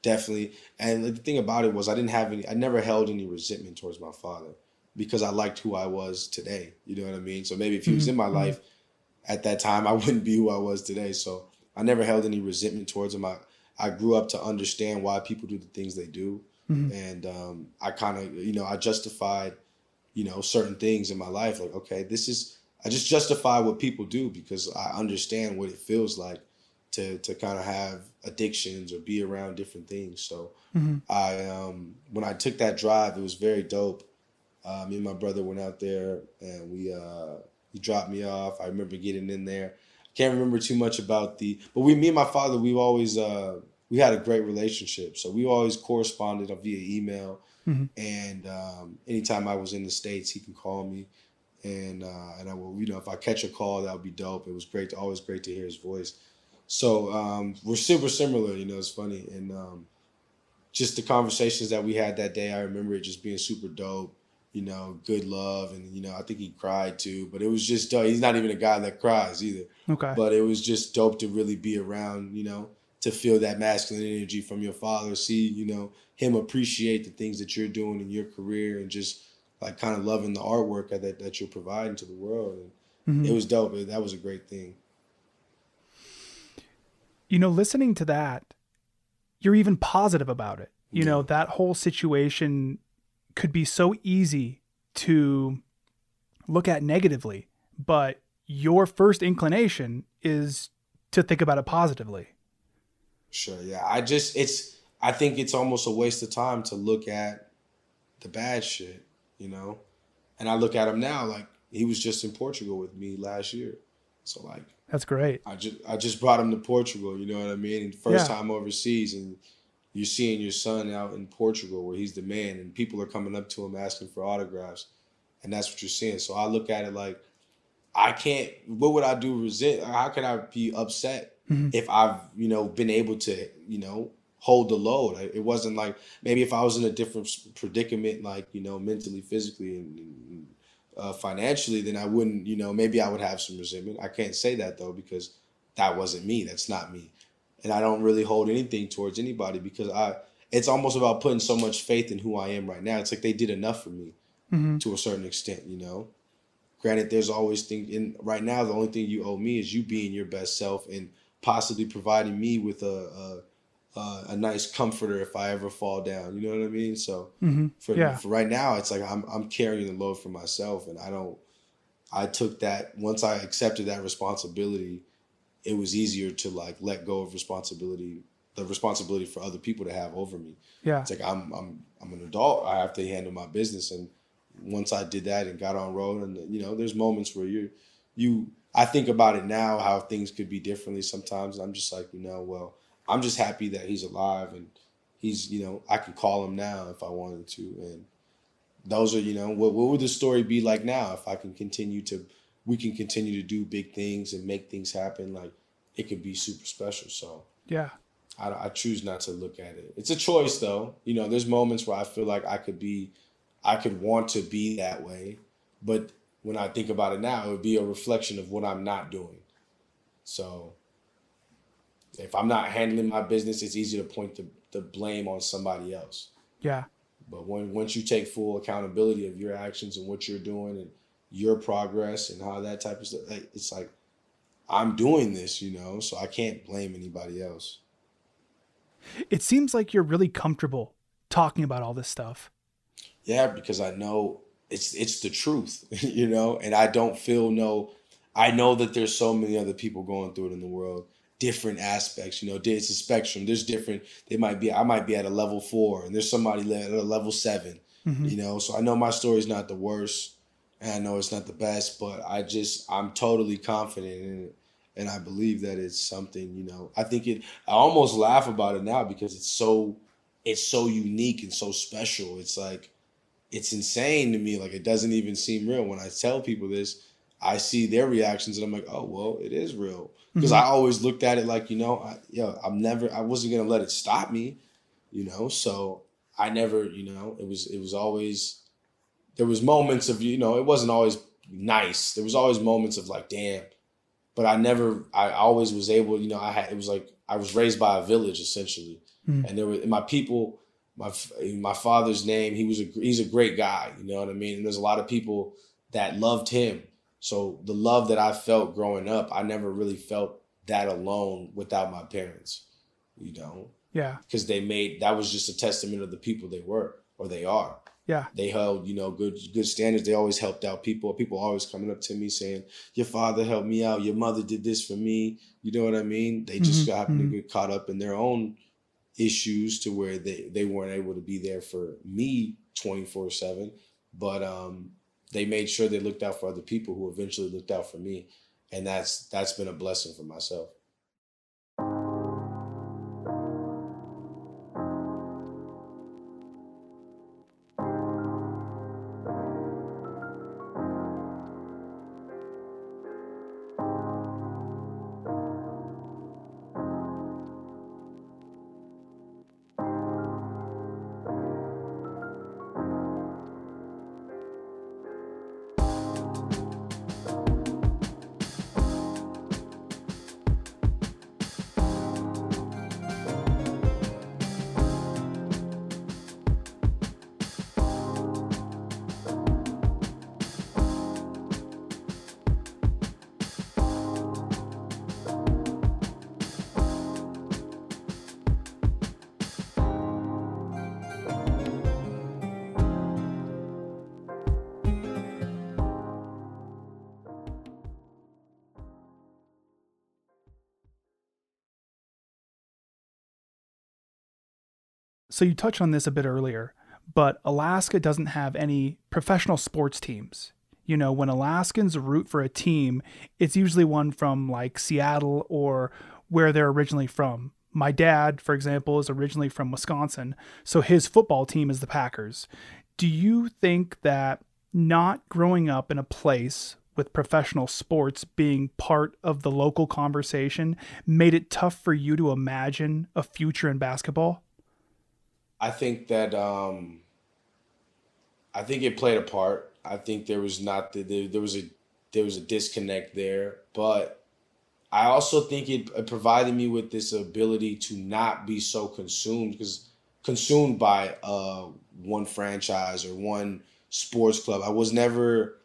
definitely. And the thing about it was I didn't have any I never held any resentment towards my father because I liked who I was today. You know what I mean? So maybe if he was in mm-hmm, my mm-hmm. life at that time, I wouldn't be who I was today. So I never held any resentment towards him. I, I grew up to understand why people do the things they do. Mm-hmm. And um, I kind of, you know, I justified, you know, certain things in my life. Like, okay, this is, I just justify what people do because I understand what it feels like to, to kind of have addictions or be around different things. So I, um, when I took that drive, it was very dope. Uh, me and my brother went out there and we uh, he dropped me off. I remember getting in there. I can't remember too much about the, but we, me and my father, we've always uh, we had a great relationship. So we always corresponded via email. And um, anytime I was in the states, he can call me, and uh, and I will, you know, if I catch a call, that would be dope. It was great, to, always great to hear his voice. So um, we're super similar, you know. It's funny, and um, just the conversations that we had that day, I remember it just being super dope. You know, good love, and you know, I think he cried too. But it was just dope. He's not even a guy that cries either. Okay. But it was just dope to really be around. You know, to feel that masculine energy from your father. See, you know, him appreciate the things that you're doing in your career, and just like kind of loving the artwork that that you're providing to the world. And Mhm. it was dope. That was a great thing. You know, listening to that, you're even positive about it. You know, that whole situation could be so easy to look at negatively, but your first inclination is to think about it positively. Sure. Yeah. I just it's I think it's almost a waste of time to look at the bad shit, you know? And I look at him now like he was just in Portugal with me last year. So like That's great. I just I just brought him to Portugal, you know what I mean? And first Yeah. time overseas and you're seeing your son out in Portugal where he's the man and people are coming up to him asking for autographs. And that's what you're seeing. So I look at it like I can't what would I do resent how can I be upset mm-hmm. if I've, you know, been able to, you know, hold the load. It wasn't like maybe if I was in a different predicament, like, you know, mentally, physically, and, and uh, financially, then I wouldn't, you know, maybe I would have some resentment. I can't say that though because that wasn't me. That's not me, and I don't really hold anything towards anybody because I. It's almost about putting so much faith in who I am right now. It's like they did enough for me to a certain extent, you know. Granted, there's always things in right now. The only thing you owe me is you being your best self and possibly providing me with a a, a, a nice comforter if I ever fall down. You know what I mean? So mm-hmm. for, Yeah. for right now, it's like I'm I'm carrying the load for myself, and I don't. I took that once I accepted that responsibility. It was easier to like let go of responsibility, the responsibility for other people to have over me. Yeah. It's like I'm I'm I'm an adult. I have to handle my business, and once I did that and got on road, and you know, there's moments where you you I think about it now how things could be differently sometimes, and I'm just like, you know, well, I'm just happy that he's alive and he's you know I can call him now if I wanted to, and those are you know what what would the story be like now if I can continue to we can continue to do big things and make things happen, like it could be super special. So Yeah. I, I choose not to look at it. It's a choice, though. You know, there's moments where I feel like I could be, I could want to be that way, but when I think about it now, it would be a reflection of what I'm not doing. So if I'm not handling my business, it's easy to point the, the blame on somebody else. Yeah. But when once you take full accountability of your actions and what you're doing and your progress and how that type of stuff, it's like I'm doing this, you know, so I can't blame anybody else. It seems like you're really comfortable talking about all this stuff. Yeah, because I know it's it's the truth, you know, and I don't feel no. I know that there's so many other people going through it in the world, different aspects. You know, it's a spectrum. There's different. They might be. I might be at a level four, and there's somebody at a level 7 mm-hmm. You know, so I know my story's not the worst, and I know it's not the best, but I just I'm totally confident in it, and I believe that it's something. You know, I think it. I almost laugh about it now because it's so, it's so unique and so special. It's like it's insane to me. Like it doesn't even seem real. When I tell people this, I see their reactions and I'm like, oh well, it is real. Because mm-hmm. I always looked at it like, you know, I, yo, I'm never, I wasn't gonna let it stop me, you know. So I never, you know, it was, it was always, there was moments of, you know, it wasn't always nice. There was always moments of like, damn. But I never, I always was able, you know, I had, it was like I was raised by a village essentially, mm. and there were my people my my father's name. He was a he's a great guy. You know what I mean. And there's a lot of people that loved him. So the love that I felt growing up, I never really felt that alone without my parents. You know, Yeah. because they made that was just a testament of the people they were or they are. Yeah. They held, you know, good good standards. They always helped out people. People always coming up to me saying, "Your father helped me out. Your mother did this for me." You know what I mean? They just Mhm, happened mhm. to get caught up in their own issues to where they they weren't able to be there for me 24/7, but um they made sure they looked out for other people who eventually looked out for me, and that's that's been a blessing for myself. So you touched on this a bit earlier, but Alaska doesn't have any professional sports teams. You know, when Alaskans root for a team, it's usually one from like Seattle or where they're originally from. My dad, for example, is originally from Wisconsin, so his football team is the Packers. Do you think that not growing up in a place with professional sports being part of the local conversation made it tough for you to imagine a future in basketball? I think that um, I think it played a part. I think there was not the, there, there was a there was a disconnect there, but I also think it, it provided me with this ability to not be so consumed because consumed by uh, one franchise or one sports club. I was never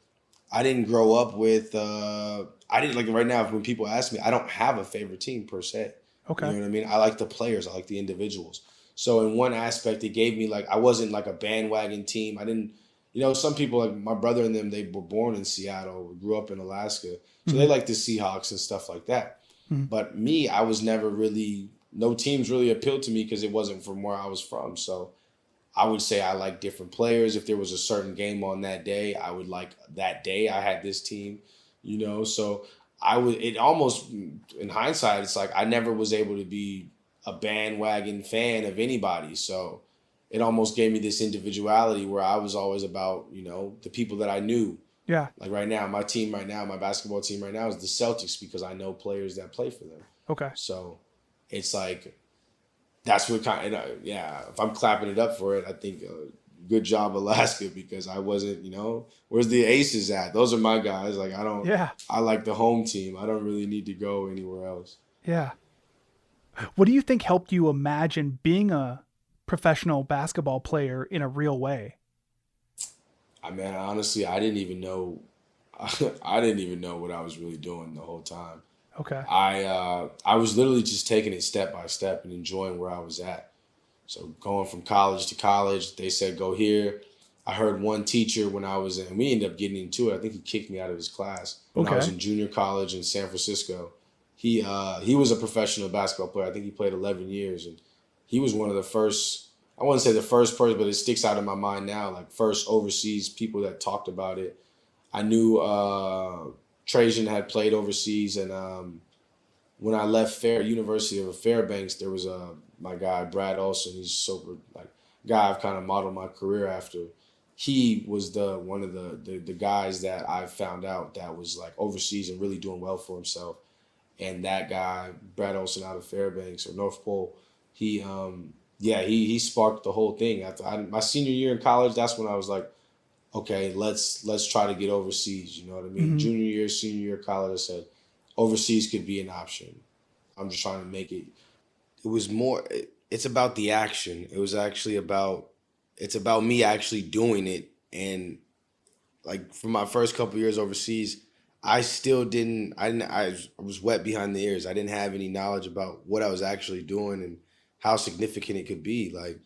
I didn't grow up with uh, I didn't like right now when people ask me, I don't have a favorite team per se. Okay. You know what I mean? I like the players, I like the individuals. So in one aspect, it gave me like I wasn't like a bandwagon team. I didn't, you know, some people like my brother and them, they were born in Seattle, grew up in Alaska, so they mm-hmm. like the Seahawks and stuff like that. Mm-hmm. But me, I was never really no teams really appealed to me because it wasn't from where I was from. So I would say I like different players. If there was a certain game on that day, I would like that day I had this team, you know. So I would it almost in hindsight, it's like I never was able to be a bandwagon fan of anybody. So it almost gave me this individuality where I was always about, you know, the people that I knew. Yeah. Like right now, my team right now, my basketball team right now is the Celtics because I know players that play for them. Okay. So it's like that's what kind. Of, yeah, if I'm clapping it up for it, I think uh, good job Alaska because I wasn't. You know, where's the aces at? Those are my guys. Like I don't. Yeah. I like the home team. I don't really need to go anywhere else. Yeah. What do you think helped you imagine being a professional basketball player in a real way? I mean, honestly, I didn't even know. I didn't even know what I was really doing the whole time. Okay. I uh, I was literally just taking it step by step and enjoying where I was at. So going from college to college, they said go here. I heard one teacher when I was in, we ended up getting into it. I think he kicked me out of his class when I was in junior college in San Francisco. He uh, he was a professional basketball player. I think he played 11 years, and he was one of the first. I wouldn't say the first person, but it sticks out in my mind now. Like first overseas people that talked about it. I knew uh, Trajan had played overseas, and um, when I left Fair University of Fairbanks, there was a my guy Brad Olson. He's super like guy I've kind of modeled my career after. He was the one of the, the the guys that I found out that was like overseas and really doing well for himself. And that guy Brad Olson out of Fairbanks or North Pole, he um yeah he he sparked the whole thing. After I, my senior year in college, that's when I was like, okay, let's let's try to get overseas. You know what I mean? Mhm. Junior year, senior year of college, I said overseas could be an option. I'm just trying to make it. It was more. it- It's about the action. It was actually about. It's about me actually doing it, and like for my first couple years overseas, I still didn't. I didn't. I was- wet behind the ears. I didn't have any knowledge about what I was actually doing and how significant it could be. Like,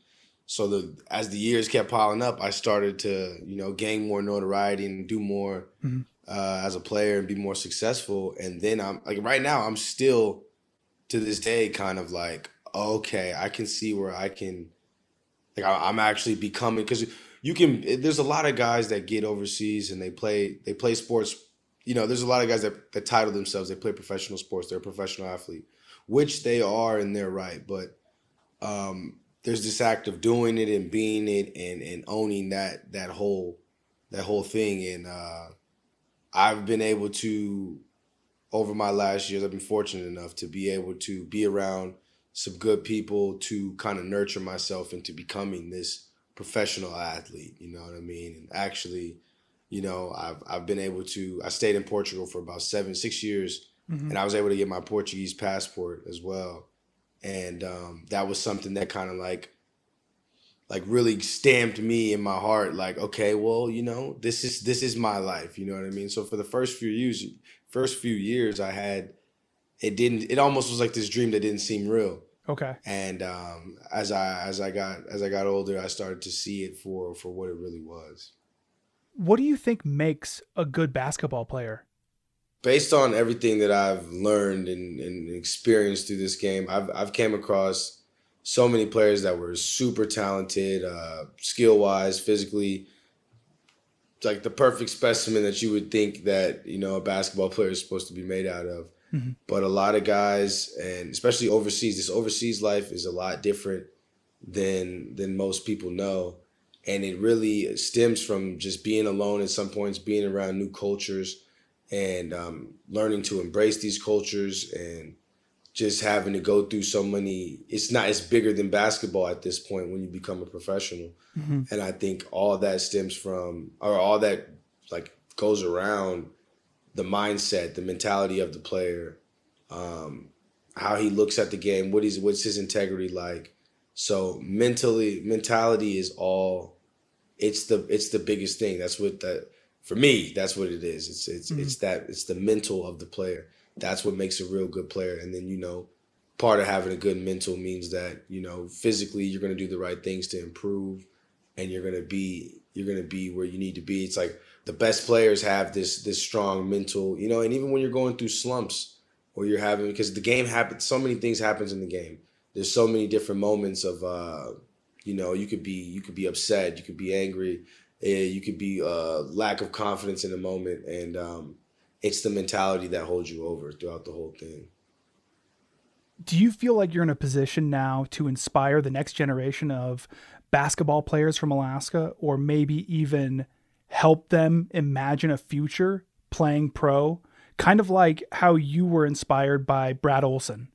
so the as the years kept piling up, I started to you know gain more notoriety and do more Mhm. uh, as a player and be more successful. And then I'm like right now, I'm still to this day kind of like okay, I can see where I can like I, I'm actually becoming because you can. There's a lot of guys that get overseas and they play they play sports. You know, there's a lot of guys that, that title themselves. They play professional sports. They're a professional athlete, which they are and they're right. But um, there's this act of doing it and being it and and owning that that whole that whole thing. And uh, I've been able to over my last years. I've been fortunate enough to be able to be around some good people to kind of nurture myself into becoming this professional athlete. You know what I mean? And actually, you know, I've I've been able to. I stayed in Portugal for about seven, six years, Mhm. and I was able to get my Portuguese passport as well. And um, that was something that kind of like, like really stamped me in my heart. Like, okay, well, you know, this is this is my life. You know what I mean? So for the first few years, first few years, I had. It didn't. It almost was like this dream that didn't seem real Okay. and um, as I as I got as I got older, I started to see it for for what it really was. What do you think makes a good basketball player? Based on everything that I've learned and, and experienced through this game, I've I've came across so many players that were super talented, uh, skill wise, physically, like the perfect specimen that you would think that you know a basketball player is supposed to be made out of. Mhm. But a lot of guys, and especially overseas, this overseas life is a lot different than than most people know, and it really stems from just being alone at some points, being around new cultures, and um, learning to embrace these cultures and just having to go through so many it's not it's bigger than basketball at this point when you become a professional Mhm. and i think all that stems from or all that like goes around the mindset the mentality of the player um, how he looks at the game what is what's his integrity like so mentally mentality is all it's the it's the biggest thing. That's what that for me that's what it is. It's it's Mhm. it's that it's the mental of the player. That's what makes a real good player. And then you know part of having a good mental means that you know physically you're going to do the right things to improve and you're going to be you're going to be where you need to be. It's like the best players have this this strong mental you know and even when you're going through slumps or you're having because the game happens so many things happens in the game. There's so many different moments of uh you know you could be you could be upset you could be angry you could be uh lack of confidence in a moment and um it's the mentality that holds you over throughout the whole thing Do you feel like you're in a position now to inspire the next generation of basketball players from Alaska or maybe even help them imagine a future playing pro, kind of like how you were inspired by Brad Olson?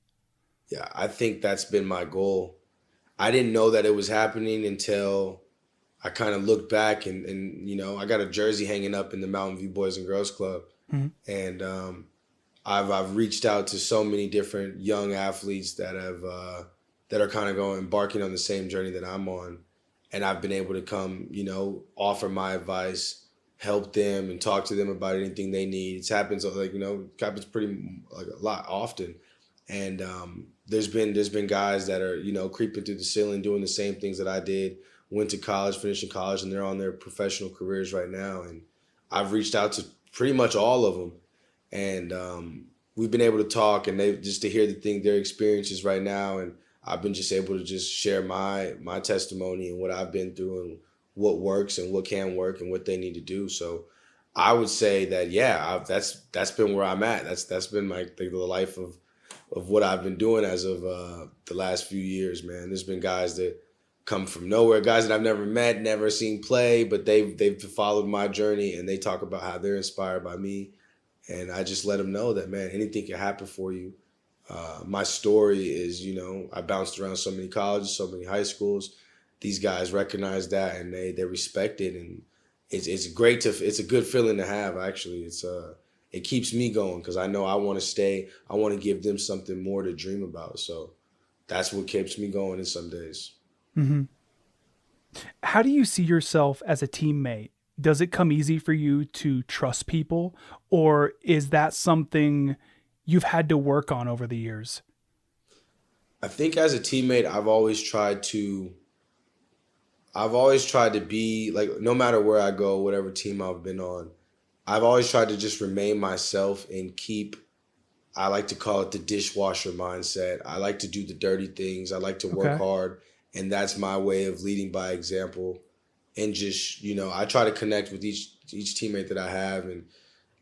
Yeah, I think that's been my goal. I didn't know that it was happening until I kind of looked back and, and you know I got a jersey hanging up in the Mountain View Boys and Girls Club, and um, I've I've reached out to so many different young athletes that have uh, that are kind of going embarking on the same journey that I'm on, and I've been able to come you know offer my advice, help them, and talk to them about anything they need. It happens like you know it happens pretty like a lot often, and um, there's been there's been guys that are you know creeping through the ceiling doing the same things that I did went to college finishing college and they're on their professional careers right now. And I've reached out to pretty much all of them and um, we've been able to talk and they just to hear the thing their experiences right now. And I've been just able to just share my my testimony and what I've been through and what works and what can work and what they need to do. So I would say that yeah I've, that's that's been where I'm at. That's that's been my the life of of what I've been doing as of uh, the last few years, man. There's been guys that come from nowhere, guys that I've never met, never seen play, but they've they've followed my journey and they talk about how they're inspired by me, and I just let them know that man, anything can happen for you. Uh, my story is, you know, I bounced around so many colleges, so many high schools. These guys recognize that and they they respect it, and it's it's great to it's a good feeling to have. Actually, it's uh it keeps me going because I know I want to stay. I want to give them something more to dream about. So that's what keeps me going in some days. Mm-hmm. How do you see yourself as a teammate? Does it come easy for you to trust people, or is that something you've had to work on over the years? I think as a teammate, I've always tried to. I've always tried to be like, no matter where I go, whatever team I've been on, I've always tried to just remain myself and keep I like to call it the dishwasher mindset. I like to do the dirty things. I like to work Okay. hard and that's my way of leading by example and just, you know, I try to connect with each each teammate that I have and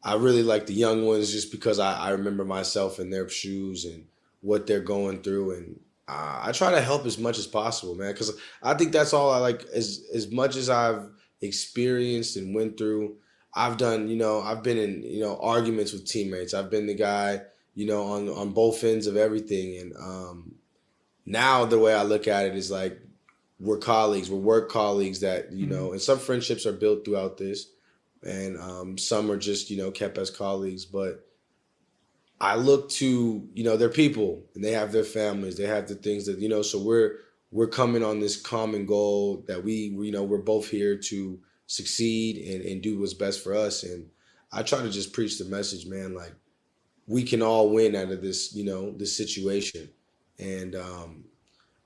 I really like the young ones just because I, I remember myself in their shoes and what they're going through and uh, I try to help as much as possible, man, because I think that's all I like. As as much as I've experienced and went through, I've done, you know, I've been in, you know, arguments with teammates. I've been the guy, you know, on on both ends of everything. And um, now the way I look at it is like we're colleagues, we're work colleagues that, you know, and some friendships are built throughout this, and um, some are just, you know, kept as colleagues. But I look to, you know, they're people and they have their families, they have the things that, you know, so we're we're coming on this common goal that we, we you know, we're both here to succeed and, and do what's best for us. And I try to just preach the message, man, like we can all win out of this, you know, this situation. And um,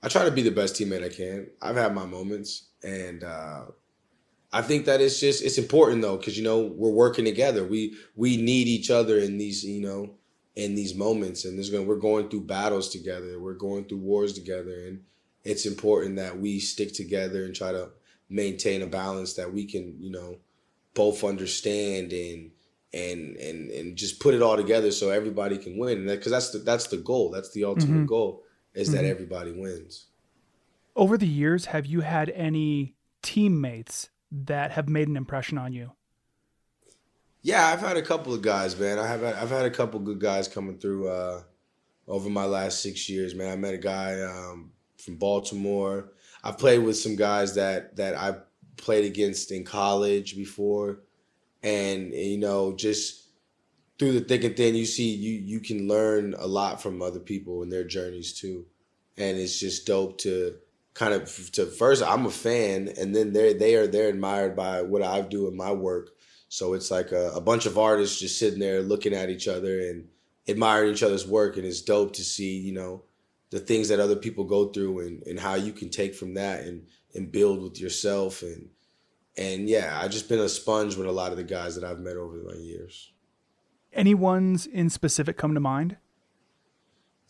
I try to be the best teammate I can. I've had my moments, and uh, I think that it's just it's important though, because you know we're working together. We we need each other in these, you know, in these moments, and there's going we're going through battles together. We're going through wars together, and it's important that we stick together and try to maintain a balance that we can, you know, both understand and and and and just put it all together so everybody can win. Because that's the that's the goal. That's the ultimate Mhm. goal is that Mhm. everybody wins. Over the years, have you had any teammates that have made an impression on you? Yeah, I've had a couple of guys, man. I have had, I've had a couple good guys coming through uh, over my last six years, man. I met a guy um, from Baltimore. I've played with some guys that that I played against in college before, and you know, just through the thick and thin, you see you you can learn a lot from other people and their journeys too, and it's just dope to kind of to first I'm a fan, and then they they are they're admired by what I do in my work. So it's like a, a bunch of artists just sitting there looking at each other and admiring each other's work, and it's dope to see you know the things that other people go through and, and how you can take from that and and build with yourself and and yeah, I've just been a sponge with a lot of the guys that I've met over my years. Any ones in specific come to mind?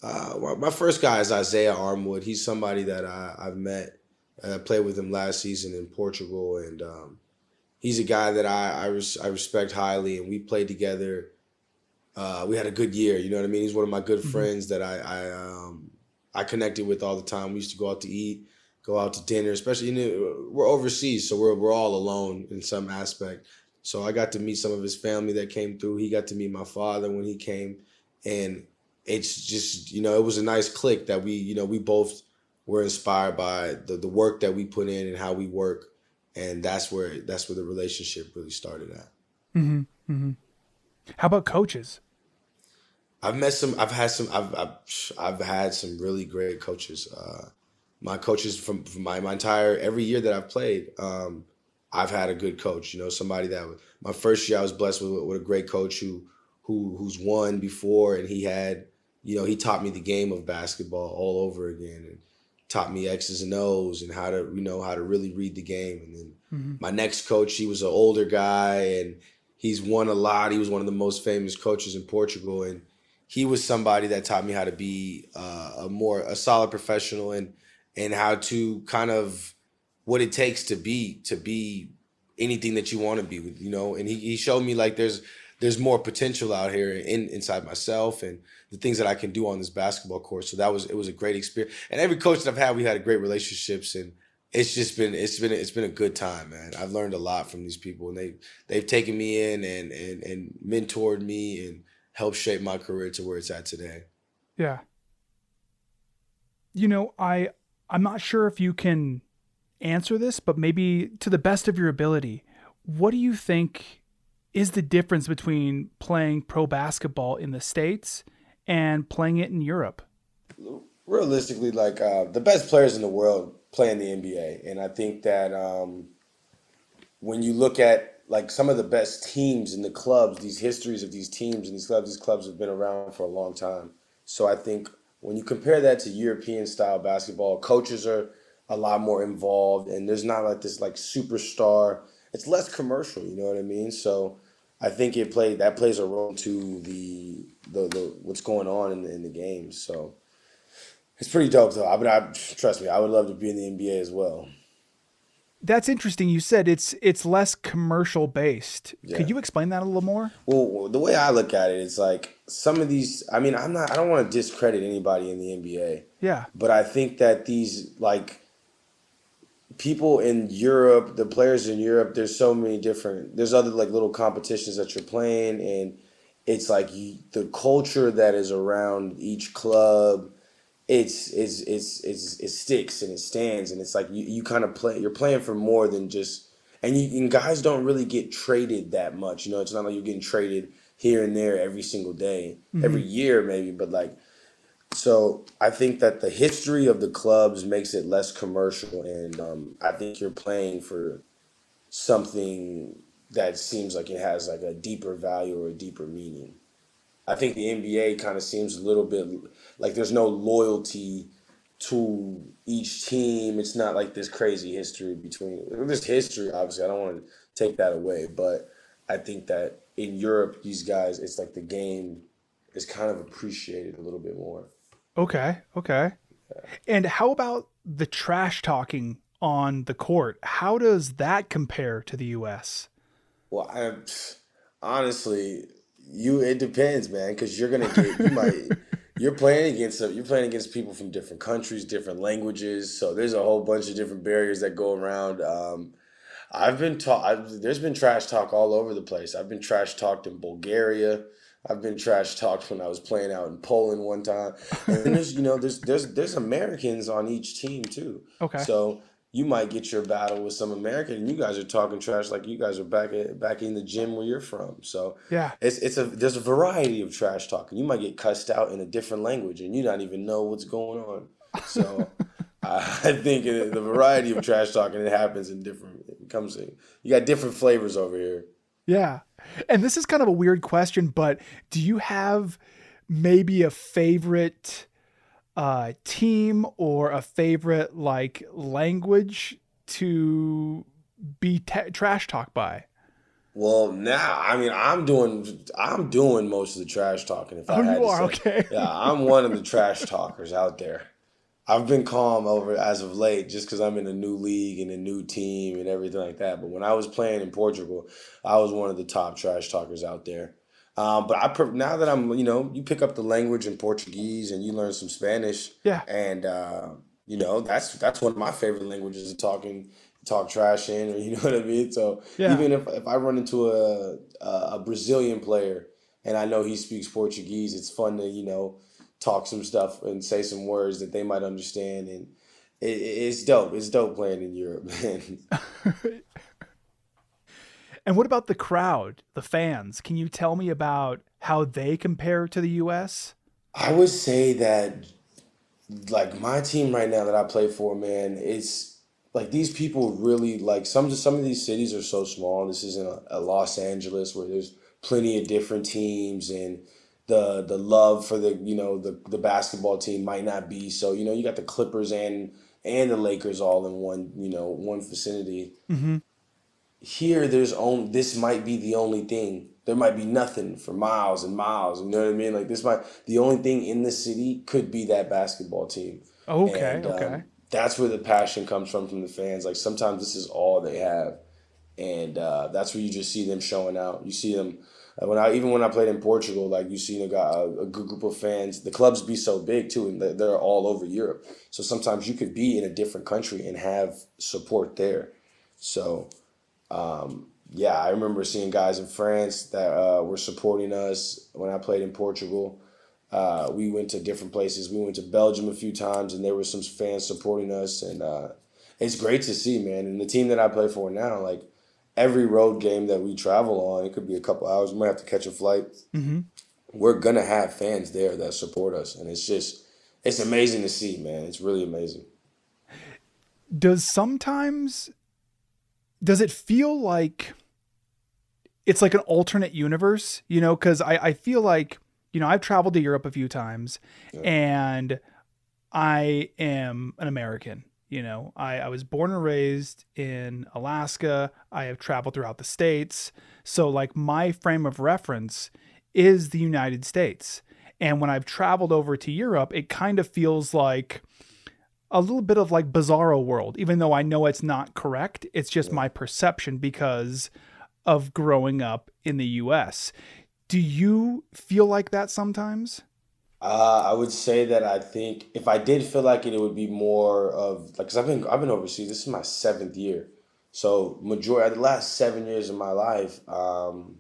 Uh, well, my first guy is Isaiah Armwood. He's somebody that I, I've met. I played with him last season in Portugal, and um, he's a guy that I I, res- I respect highly, and we played together. Uh, we had a good year. You know what I mean? He's one of my good friends that I I um, I connected with all the time. We used to go out to eat. go out to dinner, especially you know we're overseas, so we're we're all alone in some aspect. So I got to meet some of his family that came through. He got to meet my father when he came, and it's just you know it was a nice click that we you know we both were inspired by the the work that we put in and how we work, and that's where that's where the relationship really started at. Mm-hmm. Mm-hmm. How about coaches? I've met some. I've had some. I've I've, I've had some really great coaches. Uh, my coaches from, from my, my entire every year that I've played, um, I've had a good coach. You know, somebody that was, my first year I was blessed with, with a great coach who who who's won before, and he had you know he taught me the game of basketball all over again, and taught me X's and O's and how to you know how to really read the game. And then mm-hmm. my next coach, he was an older guy, and he's won a lot. He was one of the most famous coaches in Portugal, and he was somebody that taught me how to be uh, a more a solid professional and and how to kind of what it takes to be to be anything that you want to be with you know? And he, he showed me like there's there's more potential out here in inside myself and the things that I can do on this basketball court. So that was it was a great experience and every coach that I've had we had great relationships and it's just been it's been it's been a good time man. I've learned a lot from these people and they they've taken me in and and and mentored me and helped shape my career to where it's at today yeah you know I I'm not sure if you can answer this, but maybe to the best of your ability, what do you think is the difference between playing pro basketball in the States and playing it in Europe? Realistically, like uh, the best players in the world play in the NBA. And I think that um, when you look at like some of the best teams in the clubs, these histories of these teams and these clubs, these clubs have been around for a long time. So I think when you compare that to European style basketball, coaches are a lot more involved, and there's not like this like superstar. It's less commercial, you know what I mean? So I think it played that plays a role to the the, the what's going on in the, in the games. So it's pretty dope, though. I would, I, trust me, I would love to be in the NBA as well. That's interesting. You said it's it's less commercial based. Yeah. Could you explain that a little more? Well, the way I look at it, it's like some of these. I mean, I'm not. I don't want to discredit anybody in the NBA. Yeah. But I think that these like people in Europe, the players in Europe, there's so many different. There's other like little competitions that you're playing, and it's like you, the culture that is around each club it's it's it's it's it sticks and it stands and it's like you, you kind of play you're playing for more than just and you and guys don't really get traded that much you know it's not like you're getting traded here and there every single day mm-hmm. every year maybe but like so I think that the history of the clubs makes it less commercial and um, I think you're playing for something that seems like it has like a deeper value or a deeper meaning. I think the NBA kind of seems a little bit like there's no loyalty to each team. It's not like this crazy history between there's history, obviously. I don't want to take that away, but I think that in Europe, these guys, it's like the game is kind of appreciated a little bit more. Okay, okay. Yeah. And how about the trash talking on the court? How does that compare to the U.S.? Well, I, honestly, you it depends, man, because you're gonna get you might you're playing against you're playing against people from different countries, different languages. So there's a whole bunch of different barriers that go around. Um, I've been taught. There's been trash talk all over the place. I've been trash talked in Bulgaria. I've been trash talked when I was playing out in Poland one time. And there's you know there's there's there's Americans on each team too. Okay. So you might get your battle with some American, and you guys are talking trash like you guys are back at, back in the gym where you're from. So yeah, it's it's a there's a variety of trash talking. You might get cussed out in a different language, and you don't even know what's going on. So I think the variety of trash talking it happens in different. It comes in. You got different flavors over here. Yeah, and this is kind of a weird question, but do you have maybe a favorite? Uh, team or a favorite like language to be t- trash talk by? Well, now I mean I'm doing I'm doing most of the trash talking. If oh, I had you are say. okay. yeah, I'm one of the trash talkers out there. I've been calm over as of late just because I'm in a new league and a new team and everything like that. But when I was playing in Portugal, I was one of the top trash talkers out there. Um, but I now that I'm, you know, you pick up the language in Portuguese and you learn some Spanish. Yeah. And uh, you know, that's that's one of my favorite languages to talking talk trash in, or you know what I mean. So Yeah. even if if I run into a a, Brazilian player and I know he speaks Portuguese, it's fun to you know talk some stuff and say some words that they might understand, and it- it's dope. It's dope playing in Europe, man. And what about the crowd, the fans? Can you tell me about how they compare to the US? I would say that like my team right now that I play for, man, it's like these people really like some some of these cities are so small. This isn't a, a Los Angeles where there's plenty of different teams and the the love for the you know the the basketball team might not be so you know you got the Clippers and and the Lakers all in one you know one vicinity Mm-hmm. Here there's only this might be the only thing there might be nothing for miles and miles you know what i mean like this might the only thing in the city could be that basketball team Okay, And, um, okay. that's where the passion comes from from the fans like sometimes this is all they have and uh, that's where you just see them showing out you see them uh, when I even when I played in Portugal, like you see a, guy, a, a good group of fans. The clubs be so big too, and they're all over Europe. So sometimes you could be in a different country and have support there. So um, yeah, I remember seeing guys in France that uh, were supporting us when I played in Portugal. Uh, we went to different places. We went to Belgium a few times, and there were some fans supporting us, and uh, it's great to see, man. And the team that I play for now, like every road game that we travel on, it could be a couple hours. We might have to catch a flight. Mm-hmm. We're gonna have fans there that support us, and it's just it's amazing to see, man. It's really amazing. Does sometimes does it feel like it's like an alternate universe, you know, because I, I feel like, you know, I've traveled to Europe a few times and I am an American. You know, I, I was born and raised in Alaska. I have traveled throughout the States. So, like, my frame of reference is the United States. And when I've traveled over to Europe, it kind of feels like a little bit of like bizarro world, even though I know it's not correct. It's just my perception because of growing up in the US. Do you feel like that sometimes? Uh, I would say that I think if I did feel like it, it would be more of like, cause I've been I've been overseas. This is my seventh year, so majority of the last seven years of my life, um,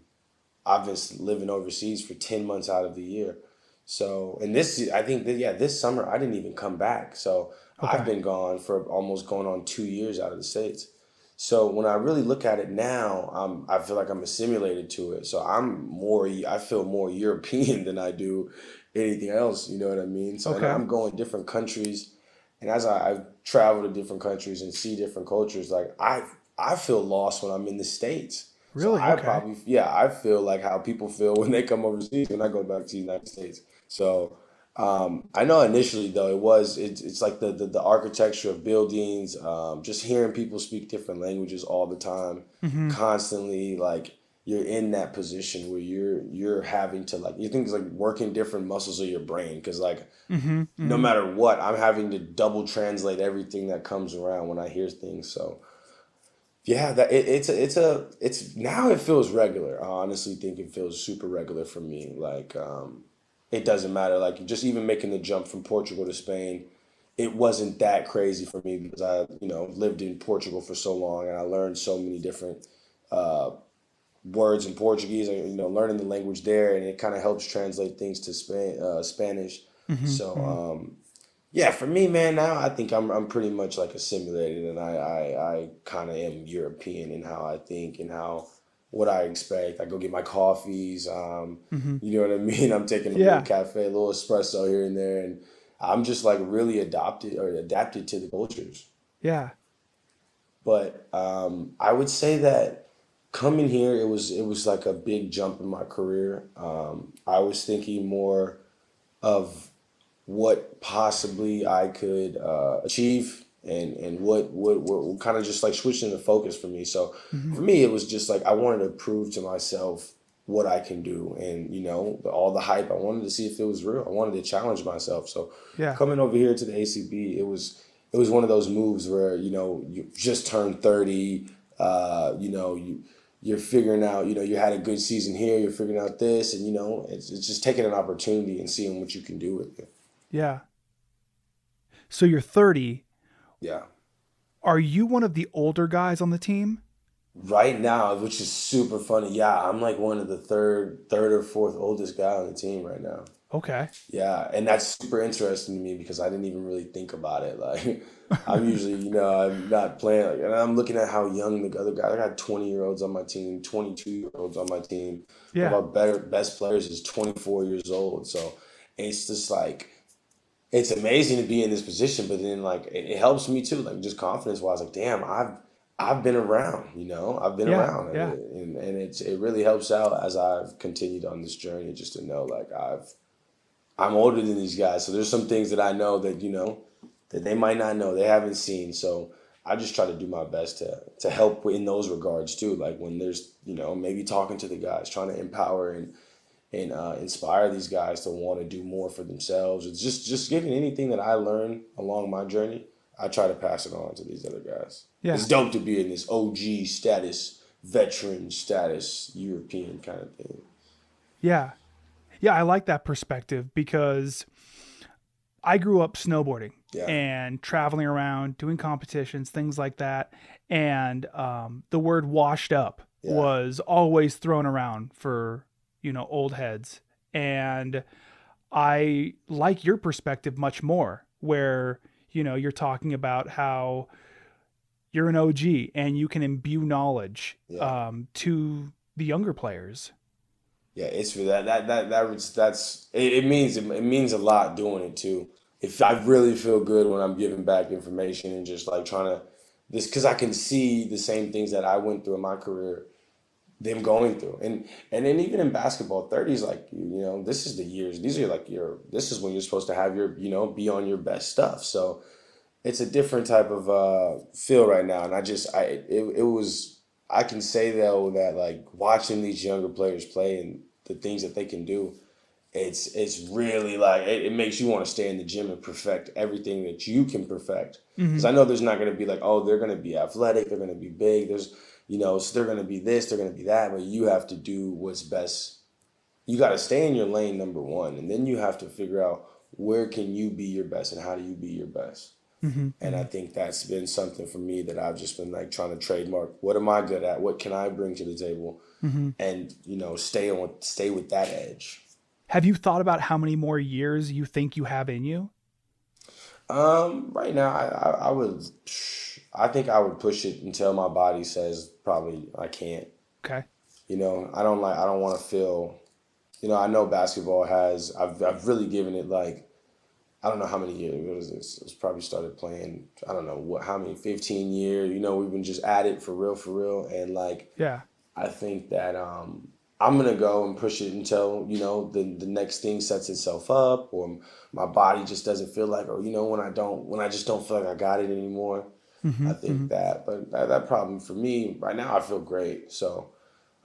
I've been living overseas for ten months out of the year. So, and this I think that yeah, this summer I didn't even come back. So I've been gone for almost going on two years out of the states. So when I really look at it now, I'm, I feel like I'm assimilated to it. So I'm more, I feel more European than I do anything else. You know what I mean? So Okay. I'm going different countries, and as I, I travel to different countries and see different cultures, like I, I feel lost when I'm in the states. So Really? I Okay. probably, yeah, I feel like how people feel when they come overseas when I go back to the United States. So um, I know initially though it was it's it's like the the, the architecture of buildings, um, just hearing people speak different languages all the time, Mm-hmm. constantly like you're in that position where you're you're having to like you think it's like working different muscles of your brain because like Mm-hmm. no matter what I'm having to double translate everything that comes around when I hear things. So yeah, that it, it's a it's a it's now it feels regular. I honestly think it feels super regular for me. Like um, it doesn't matter. Like just even making the jump from Portugal to Spain, it wasn't that crazy for me because I you know lived in Portugal for so long and I learned so many different uh, words in Portuguese. and You know, learning the language there and it kind of helps translate things to Span uh, Spanish. So um, yeah, for me, man, now I think I'm I'm pretty much like assimilated, and I I, I kind of am European in how I think and how what I expect. I go get my coffees. Um, you know what I mean. I'm taking a Yeah. little cafe, a little espresso here and there, and I'm just like really adopted or adapted to the cultures. Yeah. But um, I would say that coming here, it was it was like a big jump in my career. Um, I was thinking more of what possibly I could uh, achieve and and what what what kind of just like switching the focus for me. So for me, it was just like I wanted to prove to myself what I can do, and you know all the hype. I wanted to see if it was real. I wanted to challenge myself. So Yeah. coming over here to the ACB, it was it was one of those moves where you know you just turned thirty. Uh, you know you you're figuring out. You know you had a good season here. You're figuring out this, and you know it's it's just taking an opportunity and seeing what you can do with it. Yeah. So you're 30. Yeah. Are you one of the older guys on the team? Right now, which is super funny. Yeah, I'm like one of the third, third or fourth oldest guy on the team right now. Okay. Yeah, and that's super interesting to me because I didn't even really think about it. Like, I'm usually, you know, I'm not playing, like, and I'm looking at how young the other guys. I got 20 year olds on my team, 22 year olds on my team. Yeah. One of our better best players is 24 years old. So it's just like, it's amazing to be in this position, but then like it, it helps me too, like just confidence wise. Like, damn, I've I've been around, you know, I've been Yeah, around, yeah. and and it's it really helps out as I've continued on this journey, just to know like I've I'm older than these guys, so there's some things that I know that you know that they might not know, they haven't seen. So I just try to do my best to to help in those regards too. Like when there's you know maybe talking to the guys, trying to empower and and uh, inspire these guys to want to do more for themselves. It's just just giving anything that I learned along my journey. I try to pass it on to these other guys. Yeah. It's dope to be in this OG status, veteran status, European kind of thing. Yeah. Yeah, I like that perspective because I grew up snowboarding Yeah. and traveling around, doing competitions, things like that. And um, the word washed up Yeah. was always thrown around for, you know, old heads. And I like your perspective much more, where, you know, you're talking about how you're an OG and you can imbue knowledge Yeah. um, to the younger players. Yeah, it's for that. That that that was that's it, it means it, means a lot doing it too. If I really feel good when I'm giving back information and just like trying to this because I can see the same things that I went through in my career, them going through, and and then even in basketball, thirties like you know this is the years. These are like your this is when you're supposed to have your you know be on your best stuff. So it's a different type of uh, feel right now, and I just I it, it was I can say though that like watching these younger players play and the things that they can do, it's it's really like it, it makes you want to stay in the gym and perfect everything that you can perfect. Because I know there's not going to be like oh they're going to be athletic, they're going to be big, there's you know so they're going to be this, they're going to be that, but you have to do what's best. You got to stay in your lane number one, and then you have to figure out where can you be your best and how do you be your best. And I think that's been something for me that I've just been like trying to trademark. What am I good at? What can I bring to the table? And you know, stay on, stay with that edge. Have you thought about how many more years you think you have in you? Um, right now, I, I, I would, I think I would push it until my body says probably I can't. Okay. You know, I don't like, I don't want to feel, you know, I know basketball has, I've, I've really given it like, I don't know how many years, what is this? It's probably started playing, I don't know what, how many, 15 years, you know, we've been just at it for real, for real. And like, Yeah. I think that um, I'm gonna go and push it until you know the the next thing sets itself up, or my body just doesn't feel like, or you know when I don't when I just don't feel like I got it anymore. I think that, but that, that problem for me right now, I feel great. So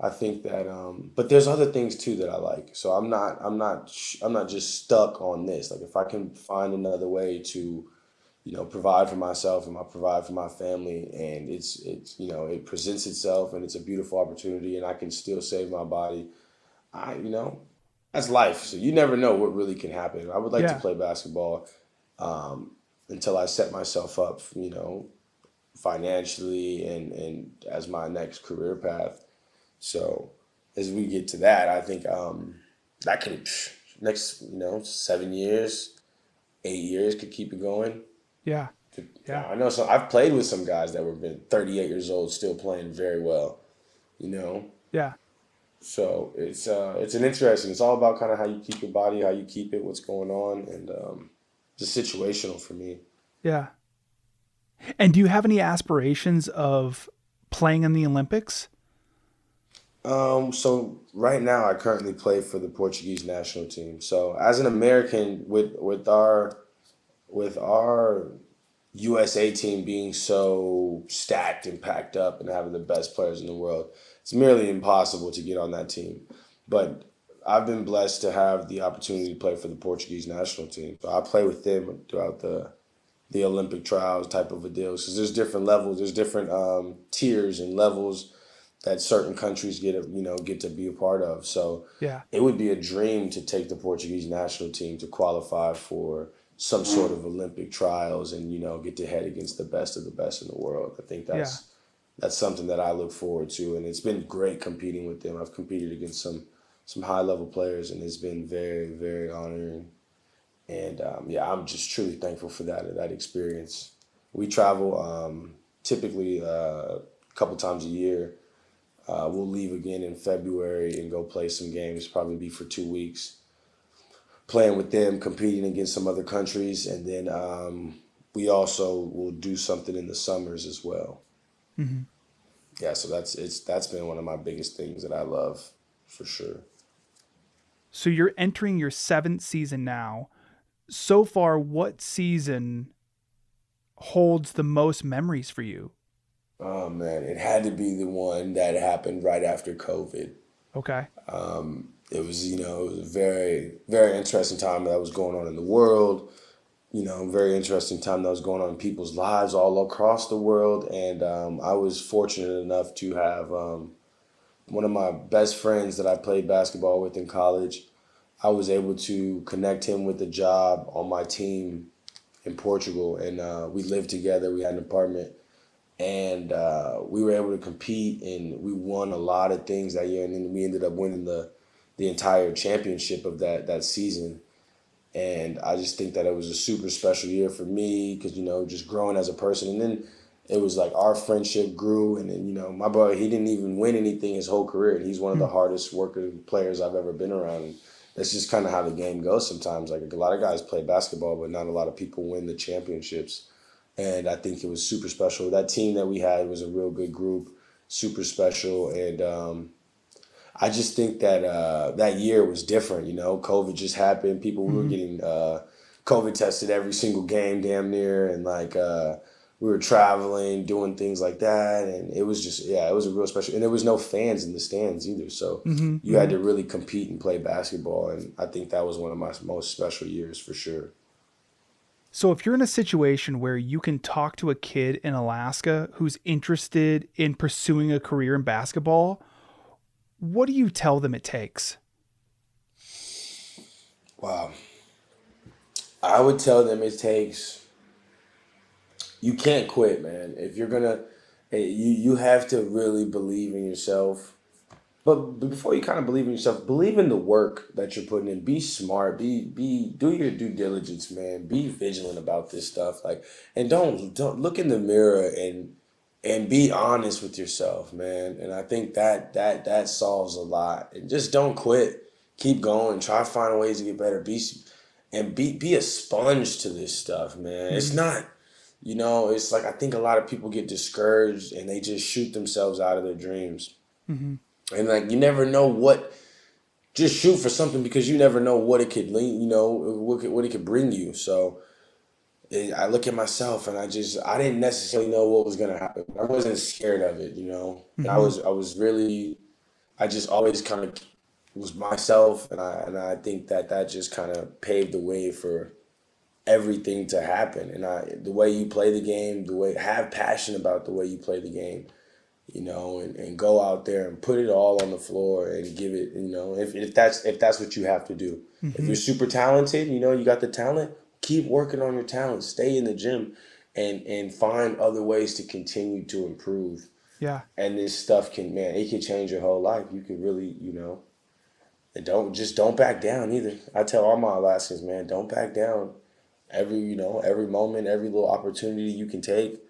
I think that, um, but there's other things too that I like. So I'm not I'm not I'm not just stuck on this. Like if I can find another way to you know, provide for myself and I provide for my family and it's it's you know, it presents itself and it's a beautiful opportunity and I can still save my body. I you know, that's life. So you never know what really can happen. I would like Yeah. to play basketball um, until I set myself up, you know, financially and and as my next career path. So as we get to that, I think um, that can next you know seven years, eight years could keep it going. Yeah. Yeah, I know. So I've played with some guys that were been 38 years old, still playing very well. You know, Yeah. so it's uh, it's an interesting. It's all about kind of how you keep your body, how you keep it, what's going on, and um, just situational for me. Yeah. And do you have any aspirations of playing in the Olympics? Um, so right now I currently play for the Portuguese national team. So as an American with with our with our USA team being so stacked and packed up and having the best players in the world, it's merely impossible to get on that team. But I've been blessed to have the opportunity to play for the Portuguese national team. So I play with them throughout the the Olympic trials type of a deal. Because there's different levels, there's different um, tiers and levels that certain countries get, a, you know, get to be a part of. So Yeah. it would be a dream to take the Portuguese national team to qualify for some sort of Olympic trials and you know get to head against the best of the best in the world. I think that's Yeah. that's something that I look forward to, and it's been great competing with them. I've competed against some some high level players, and it's been very very honoring. And um, yeah, I'm just truly thankful for that that experience. We travel um, typically uh, a couple times a year. Uh, we'll leave again in February and go play some games. Probably be for two weeks, playing with them, competing against some other countries, and then um, we also will do something in the summers as well. Yeah, so that's it's that's been one of my biggest things that I love for sure. So you're entering your seventh season now. So far, what season holds the most memories for you? Oh man, it had to be the one that happened right after COVID. Okay. Um, it was you know it was a very very interesting time that was going on in the world you know very interesting time that was going on in people's lives all across the world and um, i was fortunate enough to have um, one of my best friends that i played basketball with in college i was able to connect him with a job on my team in portugal and uh, we lived together we had an apartment and uh, we were able to compete and we won a lot of things that year and then we ended up winning the the entire championship of that that season. And I just think that it was a super special year for me because you know just growing as a person and then it was like our friendship grew and then you know my brother he didn't even win anything his whole career and he's one of the hardest working players I've ever been around that's just kind of how the game goes sometimes like a lot of guys play basketball but not a lot of people win the championships and I think it was super special. That team that we had was a real good group, super special, and um, I just think that uh, that year was different. You know, COVID just happened. People we were getting uh, COVID tested every single game, damn near, and like uh, we were traveling, doing things like that, and it was just yeah, it was a real special. And there was no fans in the stands either, so mm-hmm, you mm-hmm. had to really compete and play basketball, and I think that was one of my most special years for sure. So if you're in a situation where you can talk to a kid in Alaska who's interested in pursuing a career in basketball, what do you tell them it takes? Wow. I would tell them it takes. You can't quit, man. If you're gonna, eh, you you have to really believe in yourself. But before you kind of believe in yourself, believe in the work that you're putting in. Be smart. Be be do your due diligence, man. Be vigilant about this stuff. Like, and don't don't look in the mirror and and be honest with yourself, man. And I think that that that solves a lot. And just don't quit. Keep going. Try to find ways to get better. Be and be be a sponge to this stuff, man. It's not, you know, it's like I think a lot of people get discouraged and they just shoot themselves out of their dreams. Mm-hmm. And like you never know what just shoot for something because you never know what it could lead, you know, what what it could bring you. So it, I look at myself and I just I didn't necessarily know what was gonna happen. I wasn't scared of it, you know. I mm-hmm. was I was really I just always kind of was myself, and I and I think that that just kind of paved the way for everything to happen. And I the way you play the game, the way have passion about the way you play the game, you know, and, and go out there and put it all on the floor and give it, you know, if, if that's if that's what you have to do. If mm-hmm. you're super talented, you know, you got the talent, keep working on your talent. Stay in the gym and and find other ways to continue to improve. Yeah. And this stuff can man, it can change your whole life. You can really, you know, and don't just don't back down either. I tell all my Alaskans, man, don't back down. Every, you know, every moment, every little opportunity you can take.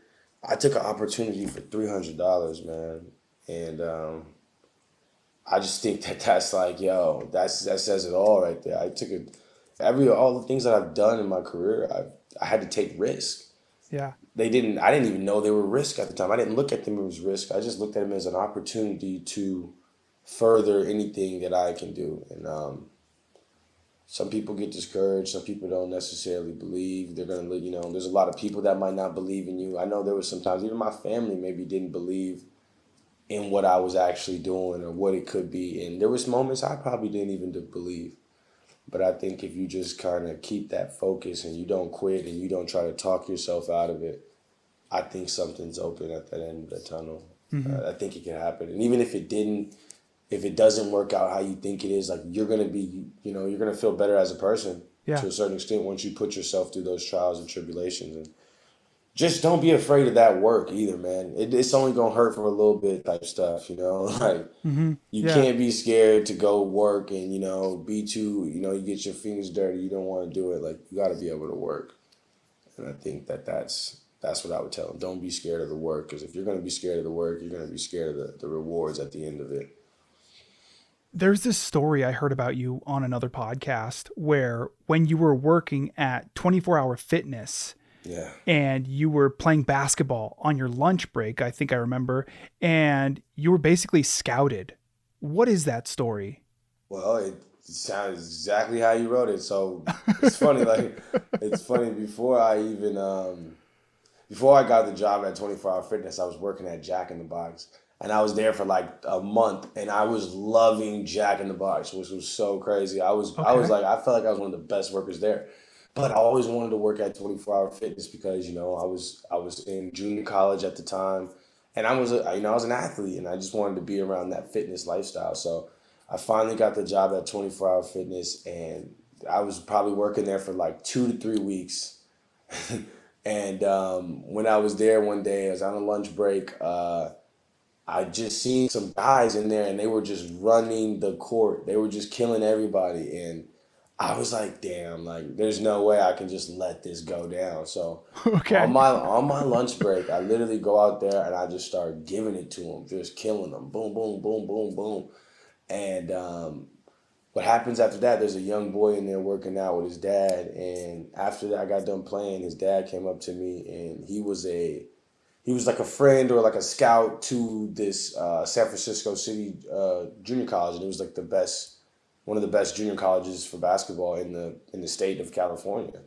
I took an opportunity for three hundred dollars, man, and um, I just think that that's like, yo, that's that says it all right there. I took it, every all the things that I've done in my career, I I had to take risk. Yeah. They didn't. I didn't even know they were risk at the time. I didn't look at them as risk. I just looked at them as an opportunity to further anything that I can do. And um, some people get discouraged. Some people don't necessarily believe. They're gonna, you know, there's a lot of people that might not believe in you. I know there was sometimes even my family maybe didn't believe in what I was actually doing or what it could be. And there was moments I probably didn't even believe. But I think if you just kind of keep that focus and you don't quit and you don't try to talk yourself out of it, I think something's open at that end of the tunnel. Uh, I think it can happen. And even if it didn't, if it doesn't work out how you think it is, like you're gonna be, you know, you're gonna feel better as a person. Yeah. to a certain extent once you put yourself through those trials and tribulations and just don't be afraid of that work either, man. It, it's only gonna hurt for a little bit type stuff, you know. Like Mm-hmm. you Yeah. can't be scared to go work and you know be too, you know, you get your fingers dirty. You don't want to do it. Like you got to be able to work, and I think that that's that's what I would tell them. Don't be scared of the work because if you're gonna be scared of the work, you're gonna be scared of the, the rewards at the end of it. There's this story I heard about you on another podcast where when you were working at 24 Hour Fitness Yeah. and you were playing basketball on your lunch break, I think I remember, and you were basically scouted. What is that story? Well, it sounds exactly how you wrote it. So it's funny, like it's funny. Before I even um, before I got the job at Twenty Four Hour Fitness, I was working at Jack in the Box, and I was there for like a month, and I was loving Jack in the Box, which was so crazy. I was I was like I felt like I was one of the best workers there. But I always wanted to work at 24 Hour Fitness because you know I was I was in junior college at the time, and I was a, you know I was an athlete, and I just wanted to be around that fitness lifestyle. So I finally got the job at 24 Hour Fitness, and I was probably working there for like two to three weeks. and um, when I was there one day, I was on a lunch break. Uh, I just seen some guys in there, and they were just running the court. They were just killing everybody, and I was like, "Damn! Like, there's no way I can just let this go down." So Okay. on my on my lunch break, I literally go out there and I just start giving it to them, just killing them, boom, boom, boom, boom, boom. And um, what happens after that? There's a young boy in there working out with his dad, and after that, I got done playing. His dad came up to me, and he was a he was like a friend or like a scout to this uh, San Francisco City uh, Junior College, and it was like the best one of the best junior colleges for basketball in the in the state of California.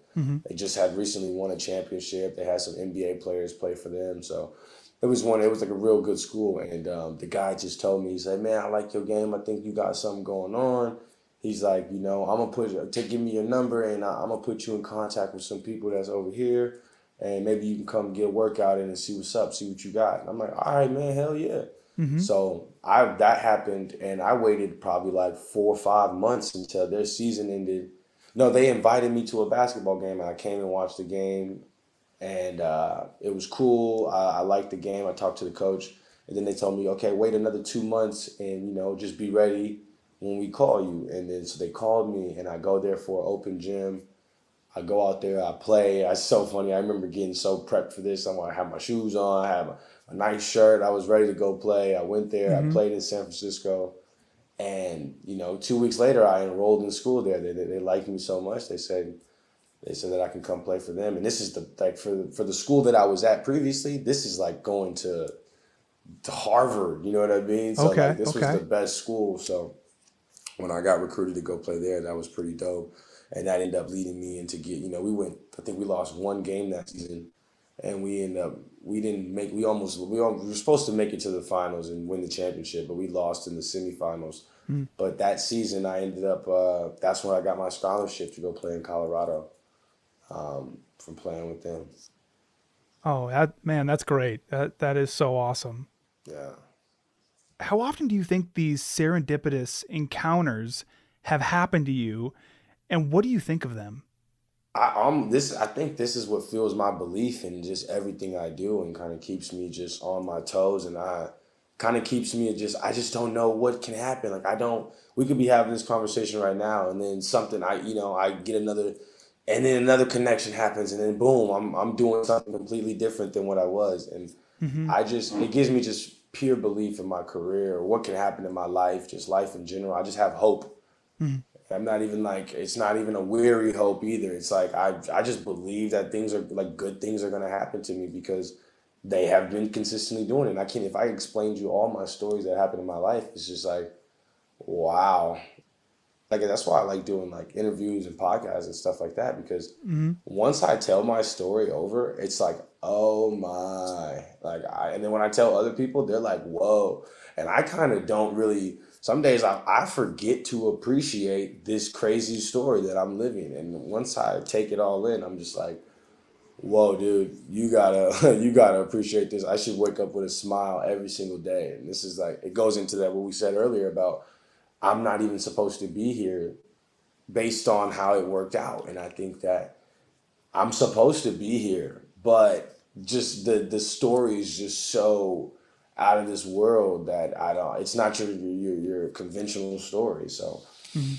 They just had recently won a championship. They had some NBA players play for them, so it was one. It was like a real good school. And um, the guy just told me, he said, "Man, I like your game. I think you got something going on." He's like, you know, I'm gonna put take give me your number, and I, I'm gonna put you in contact with some people that's over here, and maybe you can come get a workout in and see what's up, see what you got. And I'm like, all right, man, hell yeah. So I that happened, and I waited probably like four or five months until their season ended. No, they invited me to a basketball game, and I came and watched the game, and uh, it was cool. I, I liked the game. I talked to the coach, and then they told me, okay, wait another two months, and you know, just be ready when we call you. And then so they called me, and I go there for an open gym. I go out there, I play. It's so funny. I remember getting so prepped for this. I'm like, I have my shoes on, I have a, a nice shirt. I was ready to go play. I went there. I mm-hmm. played in San Francisco, and you know, two weeks later, I enrolled in school there. They, they, they liked me so much. They said they said that I can come play for them. And this is the like for for the school that I was at previously. This is like going to, to Harvard. You know what I mean? So Okay, like, this okay. was the best school. So when I got recruited to go play there, that was pretty dope. And that ended up leading me into get, you know, we went, I think we lost one game that season and we ended up, we didn't make, we almost, we, al- we were supposed to make it to the finals and win the championship, but we lost in the semifinals. But that season I ended up, uh, that's when I got my scholarship to go play in Colorado um, from playing with them. Oh, that man, that's great. That that is so awesome. Yeah. How often do you think these serendipitous encounters have happened to you, and what do you think of them? I, I'm this. I think this is what fuels my belief in just everything I do, and kind of keeps me just on my toes. And I kind of keeps me just. I just don't know what can happen. Like I don't. We could be having this conversation right now, and then something. I you know I get another, and then another connection happens, and then boom, I'm I'm doing something completely different than what I was, and mm-hmm. I just it gives me just pure belief in my career what can happen in my life, just life in general. I just have hope. Mm-hmm. I'm not even like it's not even a weary hope either. It's like I I just believe that things are like good things are gonna happen to me because they have been consistently doing it. And I can't if I explained you all my stories that happened in my life, it's just like wow. Like that's why I like doing like interviews and podcasts and stuff like that because mm-hmm. once I tell my story over, it's like, oh my. Like I and then when I tell other people, they're like, whoa. And I kind of don't really some days I, I forget to appreciate this crazy story that I'm living. And once I take it all in, I'm just like, whoa, dude, you gotta you gotta appreciate this. I should wake up with a smile every single day. And this is like it goes into that what we said earlier about I'm not even supposed to be here based on how it worked out. And I think that I'm supposed to be here, but just the the story is just so out of this world that I don't. It's not your your your conventional story. So, mm-hmm.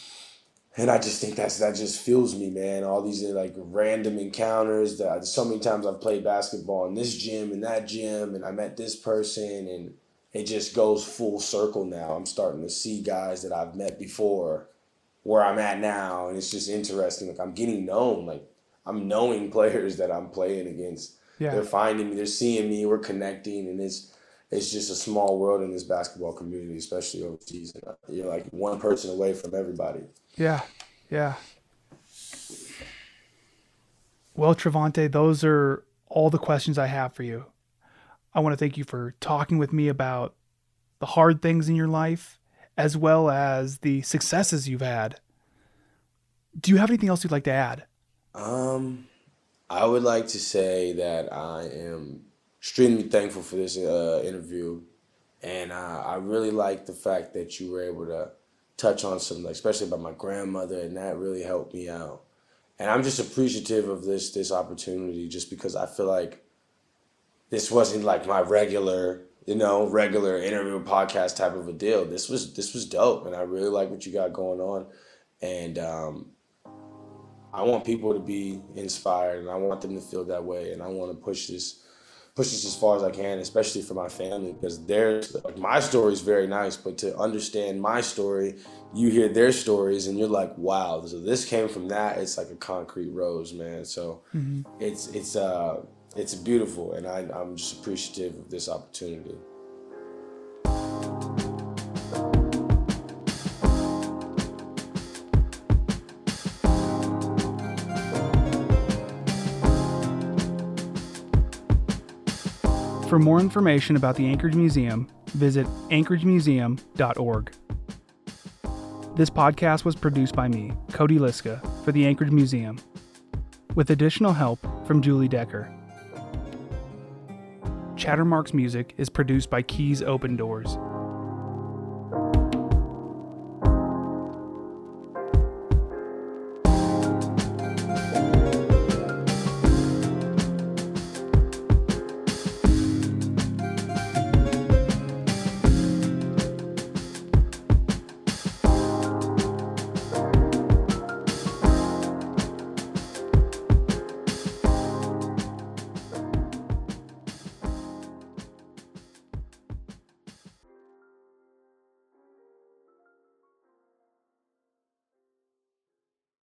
and I just think that's that just fills me, man. All these like random encounters. That so many times I've played basketball in this gym and that gym, and I met this person, and it just goes full circle now. I'm starting to see guys that I've met before, where I'm at now, and it's just interesting. Like I'm getting known. Like I'm knowing players that I'm playing against. Yeah. They're finding me. They're seeing me. We're connecting, and it's it's just a small world in this basketball community, especially overseas. You're like one person away from everybody. Yeah, yeah. Well, Travante, those are all the questions I have for you. I want to thank you for talking with me about the hard things in your life as well as the successes you've had. Do you have anything else you'd like to add? Um, I would like to say that I am extremely thankful for this uh, interview, and uh, I really like the fact that you were able to touch on some, especially about my grandmother, and that really helped me out. And I'm just appreciative of this this opportunity, just because I feel like this wasn't like my regular, you know, regular interview podcast type of a deal. This was this was dope, and I really like what you got going on, and um, I want people to be inspired, and I want them to feel that way, and I want to push this push this as far as I can, especially for my family, because there's like my story is very nice, but to understand my story, you hear their stories, and you're like, wow, so this came from that. It's like a concrete rose, man. So it's it's uh it's beautiful, and I, I'm just appreciative of this opportunity. For more information about the Anchorage Museum, visit anchoragemuseum.org. This podcast was produced by me, Cody Liska, for the Anchorage Museum, with additional help from Julie Decker. Chattermark's music is produced by Keys Open Doors.